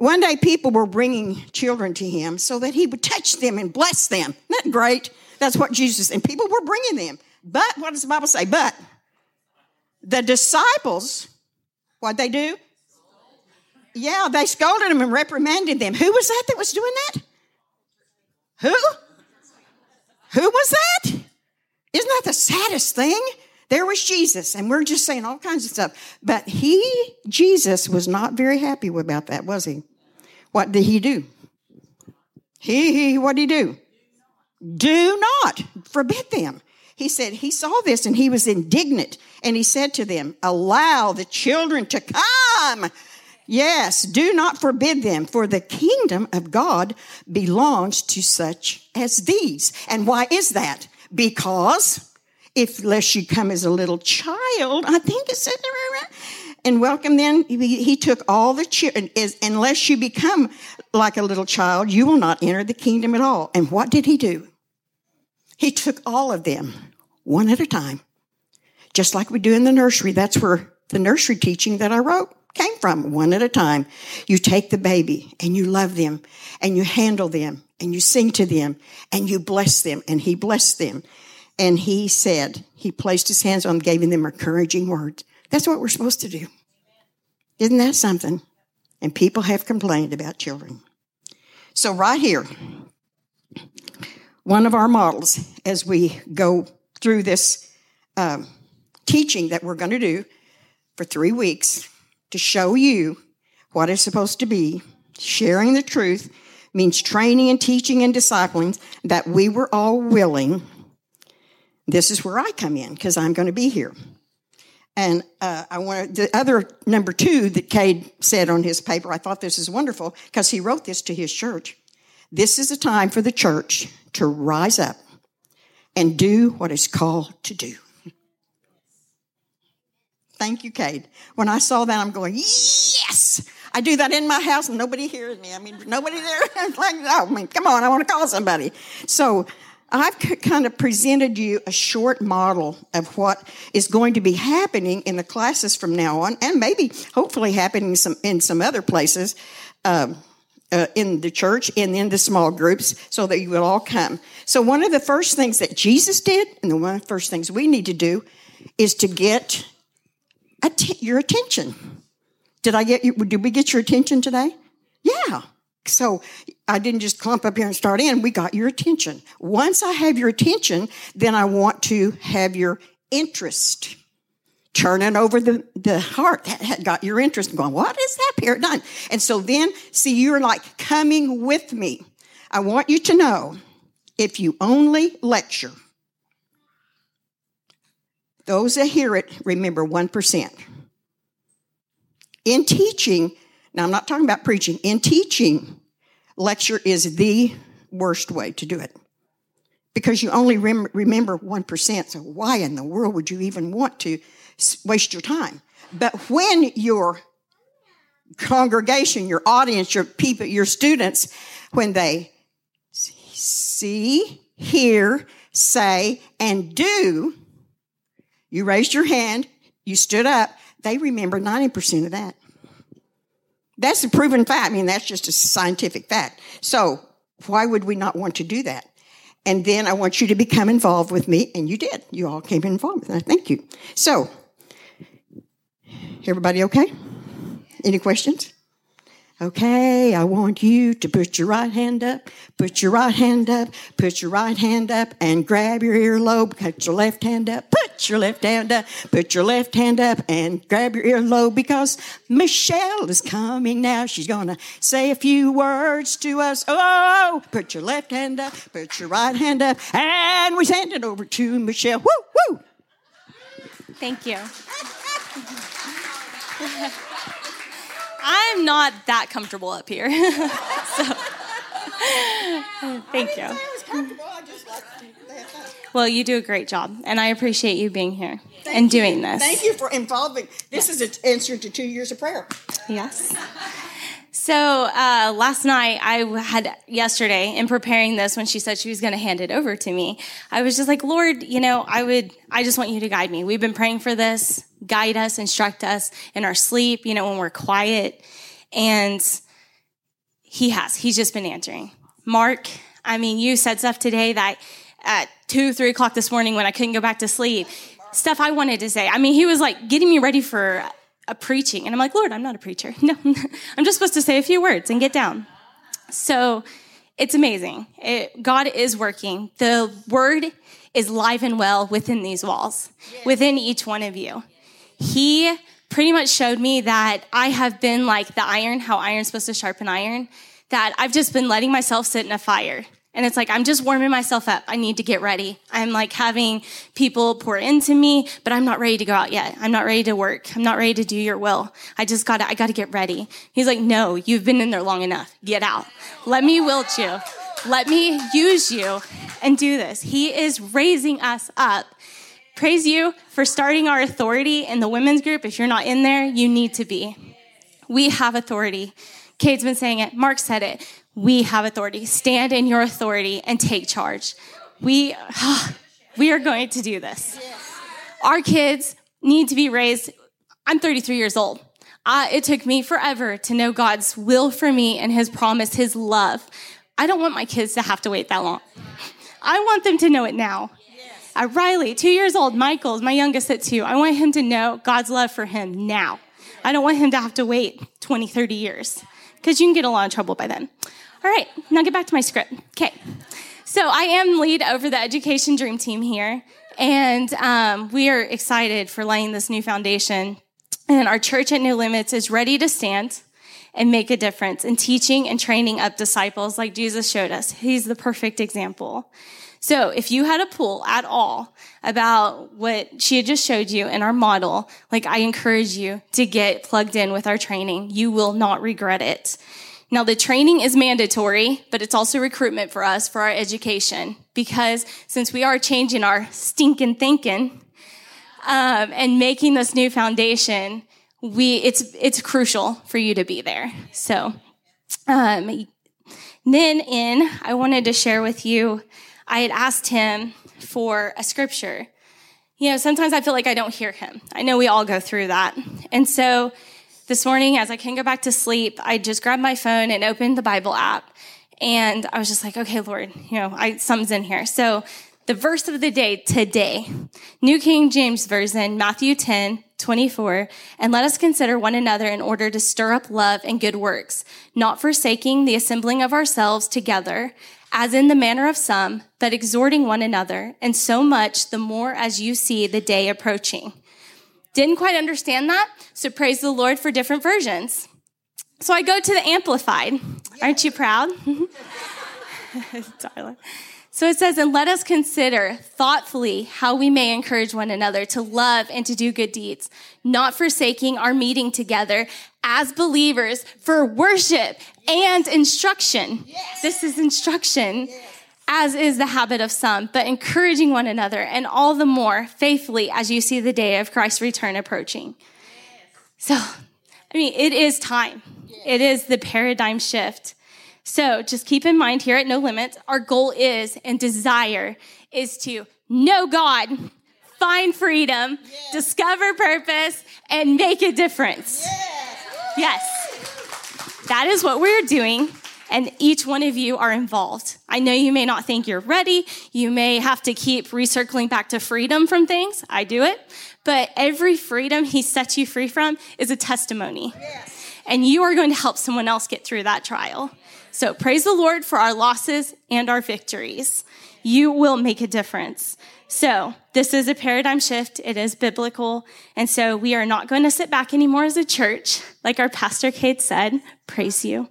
One day, people were bringing children to him so that he would touch them and bless them. Isn't that great? That's what Jesus and people were bringing them. But what does the Bible say? But the disciples, what they do? Yeah, they scolded them and reprimanded them. Who was that that was doing that? Who? Who was that? Isn't that the saddest thing? There was Jesus, and we're just saying all kinds of stuff. But he, Jesus, was not very happy about that, was he? What did he do? He, he what did he do? Do not forbid them. He said he saw this and he was indignant and he said to them, Allow the children to come. Yes, do not forbid them, for the kingdom of God belongs to such as these. And why is that? Because if lest you come as a little child, I think it said, and welcome then. He, took all the children, unless you become like a little child, you will not enter the kingdom at all. And what did he do? He took all of them one at a time, just like we do in the nursery. That's where the nursery teaching that I wrote came from, one at a time. You take the baby and you love them and you handle them and you sing to them and you bless them. And he blessed them. And he said, he placed his hands on them, gave them encouraging words. That's what we're supposed to do. Isn't that something? And people have complained about children. So, right here, one of our models as we go through this um, teaching that we're going to do for three weeks to show you what it's supposed to be, sharing the truth means training and teaching and discipling that we were all willing. This is where I come in because I'm going to be here. And uh, I want the other number two that Cade said on his paper. I thought this is wonderful because he wrote this to his church. This is a time for the church to rise up and do what is called to do. Thank you, Cade. When I saw that, I'm going, yes! I do that in my house and nobody hears me. I mean, nobody there. like, oh, I mean, come on, I want to call somebody. So I've kind of presented you a short model of what is going to be happening in the classes from now on, and maybe hopefully happening some, in some other places um, uh, in the church and in the small groups so that you will all come. So, one of the first things that Jesus did, and one of the first things we need to do, is to get att- your attention. Did I get you? Did we get your attention today? Yeah. So I didn't just clump up here and start in. We got your attention. Once I have your attention, then I want to have your interest. Turning over the, the heart that had got your interest and going, what is that paradigm? And so then, see, you're like coming with me. I want you to know if you only lecture, those that hear it remember 1%. In teaching, now I'm not talking about preaching, in teaching, lecture is the worst way to do it because you only rem- remember 1%. So, why in the world would you even want to waste your time? But when your congregation, your audience, your people, your students, when they see, hear, say, and do, you raised your hand, you stood up, they remember 90% of that. That's a proven fact. I mean, that's just a scientific fact. So why would we not want to do that? And then I want you to become involved with me, and you did. You all came involved with. Thank you. So, everybody okay? Any questions? Okay, I want you to put your right hand up, put your right hand up, put your right hand up, and grab your earlobe. Put your left hand up, put your left hand up, put your left hand up, and grab your earlobe because Michelle is coming now. She's gonna say a few words to us. Oh, put your left hand up, put your right hand up, and we send it over to Michelle. Woo, woo. Thank you. I'm not that comfortable up here. so, thank you. Well, you do a great job, and I appreciate you being here Thank and you. doing this. Thank you for involving. This is an answer to two years of prayer. Yes. So uh, last night, I had yesterday in preparing this when she said she was going to hand it over to me. I was just like, Lord, you know, I would, I just want you to guide me. We've been praying for this, guide us, instruct us in our sleep, you know, when we're quiet, and He has. He's just been answering. Mark, I mean, you said stuff today that at two, three o'clock this morning when I couldn't go back to sleep, stuff I wanted to say. I mean, he was like getting me ready for a preaching. And I'm like, Lord, I'm not a preacher. No, I'm just supposed to say a few words and get down. So it's amazing. It, God is working. The word is live and well within these walls, within each one of you. He pretty much showed me that I have been like the iron, how iron's supposed to sharpen iron, that I've just been letting myself sit in a fire. And it's like, I'm just warming myself up. I need to get ready. I'm like having people pour into me, but I'm not ready to go out yet. I'm not ready to work. I'm not ready to do your will. I just gotta, I gotta get ready. He's like, no, you've been in there long enough. Get out. Let me wilt you. Let me use you and do this. He is raising us up praise you for starting our authority in the women's group. If you're not in there, you need to be. We have authority. Cade's been saying it. Mark said it. We have authority. Stand in your authority and take charge. We, we are going to do this. Our kids need to be raised. I'm 33 years old. It took me forever to know God's will for me and His promise, His love. I don't want my kids to have to wait that long. I want them to know it now. Uh, Riley, two years old, Michael's my youngest at two. I want him to know God's love for him now. I don't want him to have to wait 20, 30 years because you can get a lot of trouble by then. All right, now get back to my script. Okay. So I am lead over the education dream team here, and um, we are excited for laying this new foundation. And our church at No Limits is ready to stand and make a difference in teaching and training up disciples like Jesus showed us. He's the perfect example. So if you had a pull at all about what she had just showed you in our model, like I encourage you to get plugged in with our training. You will not regret it. Now the training is mandatory, but it's also recruitment for us for our education because since we are changing our stinking thinking, um, and making this new foundation, we it's it's crucial for you to be there. So, um, then in I wanted to share with you, I had asked him for a scripture. You know, sometimes I feel like I don't hear him. I know we all go through that, and so this morning, as I can go back to sleep, I just grabbed my phone and opened the Bible app, and I was just like, okay, Lord, you know, I something's in here. So the verse of the day today, New King James Version, Matthew 10, 24, and let us consider one another in order to stir up love and good works, not forsaking the assembling of ourselves together, as in the manner of some, but exhorting one another, and so much the more as you see the day approaching. Didn't quite understand that, so praise the Lord for different versions. So I go to the Amplified. Aren't you proud? So it says, and let us consider thoughtfully how we may encourage one another to love and to do good deeds, not forsaking our meeting together as believers for worship and instruction. Yes. This is instruction. Yes. As is the habit of some, but encouraging one another, and all the more faithfully as you see the day of Christ's return approaching. So, I mean, it is time. It is the paradigm shift. So just keep in mind here at No Limits, our goal is and desire is to know God, find freedom, yes. discover purpose, and make a difference. Yes. yes. That is what we're doing. And each one of you are involved. I know you may not think you're ready. You may have to keep recircling back to freedom from things. I do it. But every freedom he sets you free from is a testimony. Yes. And you are going to help someone else get through that trial. So praise the Lord for our losses and our victories. You will make a difference. So this is a paradigm shift. It is biblical. And so we are not going to sit back anymore as a church. Like our pastor Cade said, praise you.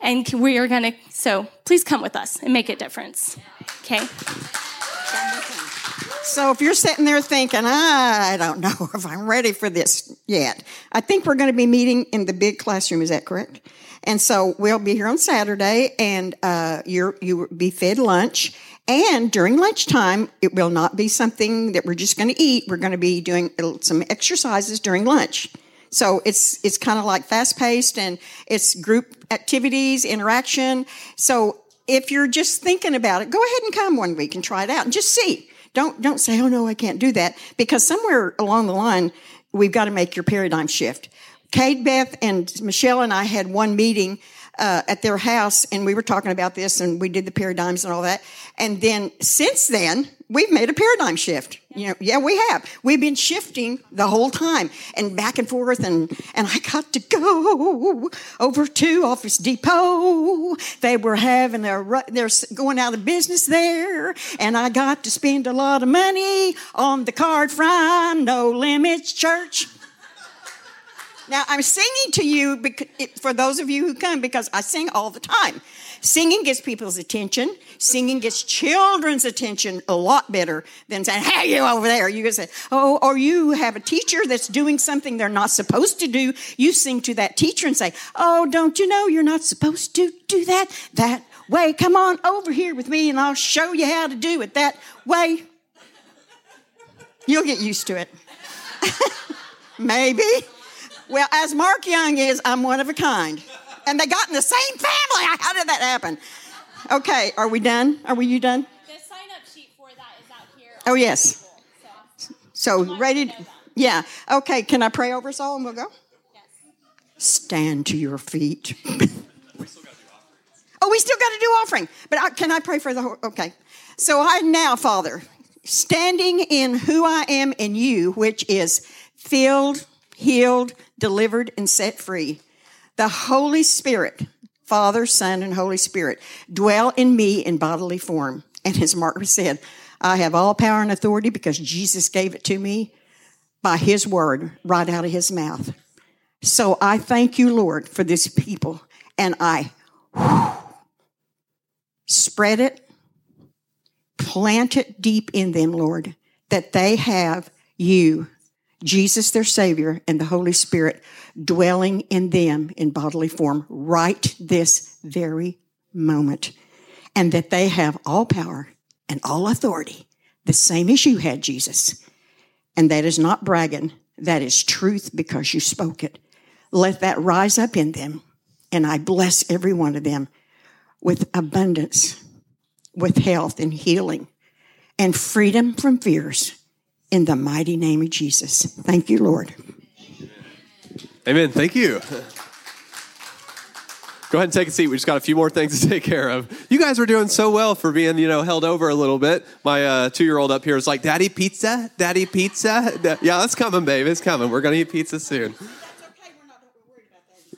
And we are going to, so please come with us and make a difference. Okay. So if you're sitting there thinking, I don't know if I'm ready for this yet, I think we're going to be meeting in the big classroom. Is that correct? And so we'll be here on Saturday and, uh, you're, you will be fed lunch. And during lunchtime, it will not be something that we're just going to eat. We're going to be doing some exercises during lunch. So it's, it's kind of like fast paced and it's group activities, interaction. So if you're just thinking about it, go ahead and come one week and try it out and just see. Don't, don't say, oh no, I can't do that because somewhere along the line, we've got to make your paradigm shift. Kate Beth and Michelle and I had one meeting uh, at their house, and we were talking about this, and we did the paradigms and all that. And then since then, we've made a paradigm shift. You know, yeah, we have. We've been shifting the whole time, and back and forth. And and I got to go over to Office Depot. They were having their, they're going out of business there, and I got to spend a lot of money on the card from No Limits Church. Now, I'm singing to you for those of you who come because I sing all the time. Singing gets people's attention. Singing gets children's attention a lot better than saying, Hey, you over there. You can say, Oh, or you have a teacher that's doing something they're not supposed to do. You sing to that teacher and say, Oh, don't you know you're not supposed to do that that way? Come on over here with me and I'll show you how to do it that way. You'll get used to it. Maybe. Well, as Mark Young is, I'm one of a kind. And they got in the same family. How did that happen? Okay, are we done? Are we you done? The sign up sheet for that is out here. Oh, yes. So, ready? To, yeah. Okay, can I pray over us all and we'll go? Yes. Stand to your feet. oh, we still got to do offering. But I, can I pray for the whole? Okay. So, I now, Father, standing in who I am in you, which is filled, healed, delivered, and set free. The Holy Spirit, Father, Son, and Holy Spirit, dwell in me in bodily form. And as Mark said, I have all power and authority because Jesus gave it to me by his word right out of his mouth. So I thank you, Lord, for this people, and I spread it, plant it deep in them, Lord, that they have you, Jesus, their Savior, and the Holy Spirit dwelling in them in bodily form right this very moment, and that they have all power and all authority, the same as you had, Jesus. And that is not bragging, that is truth because you spoke it. Let that rise up in them, and I bless every one of them with abundance, with health and healing, and freedom from fears in the mighty name of Jesus. Thank you, Lord. Amen. Thank you. Go ahead and take a seat. We just got a few more things to take care of. You guys were doing so well for being, you know, held over a little bit. My uh, two-year-old up here is like, "Daddy, pizza, Daddy, pizza." Yeah, it's coming, babe. It's coming. We're gonna eat pizza soon.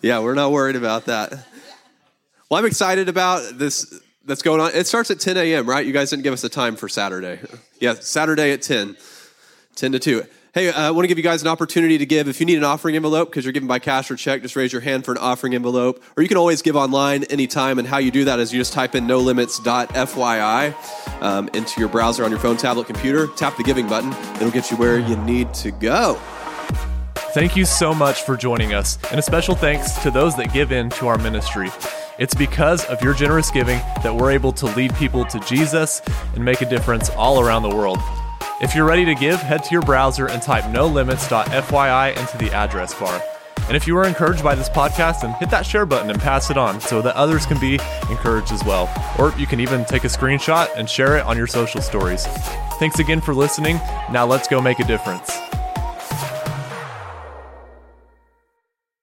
Yeah, we're not worried about that. Well, I'm excited about this that's going on. It starts at 10 a.m., right? You guys didn't give us a time for Saturday. Yeah, Saturday at 10, 10 to 2. Hey, uh, I want to give you guys an opportunity to give. If you need an offering envelope because you're giving by cash or check, just raise your hand for an offering envelope. Or you can always give online anytime. And how you do that is you just type in nolimits.fyi um, into your browser on your phone, tablet, computer. Tap the giving button. It'll get you where you need to go. Thank you so much for joining us, and a special thanks to those that give in to our ministry. It's because of your generous giving that we're able to lead people to Jesus and make a difference all around the world. If you're ready to give, head to your browser and type nolimits.fyi into the address bar. And if you were encouraged by this podcast, then hit that share button and pass it on so that others can be encouraged as well. Or you can even take a screenshot and share it on your social stories. Thanks again for listening. Now let's go make a difference.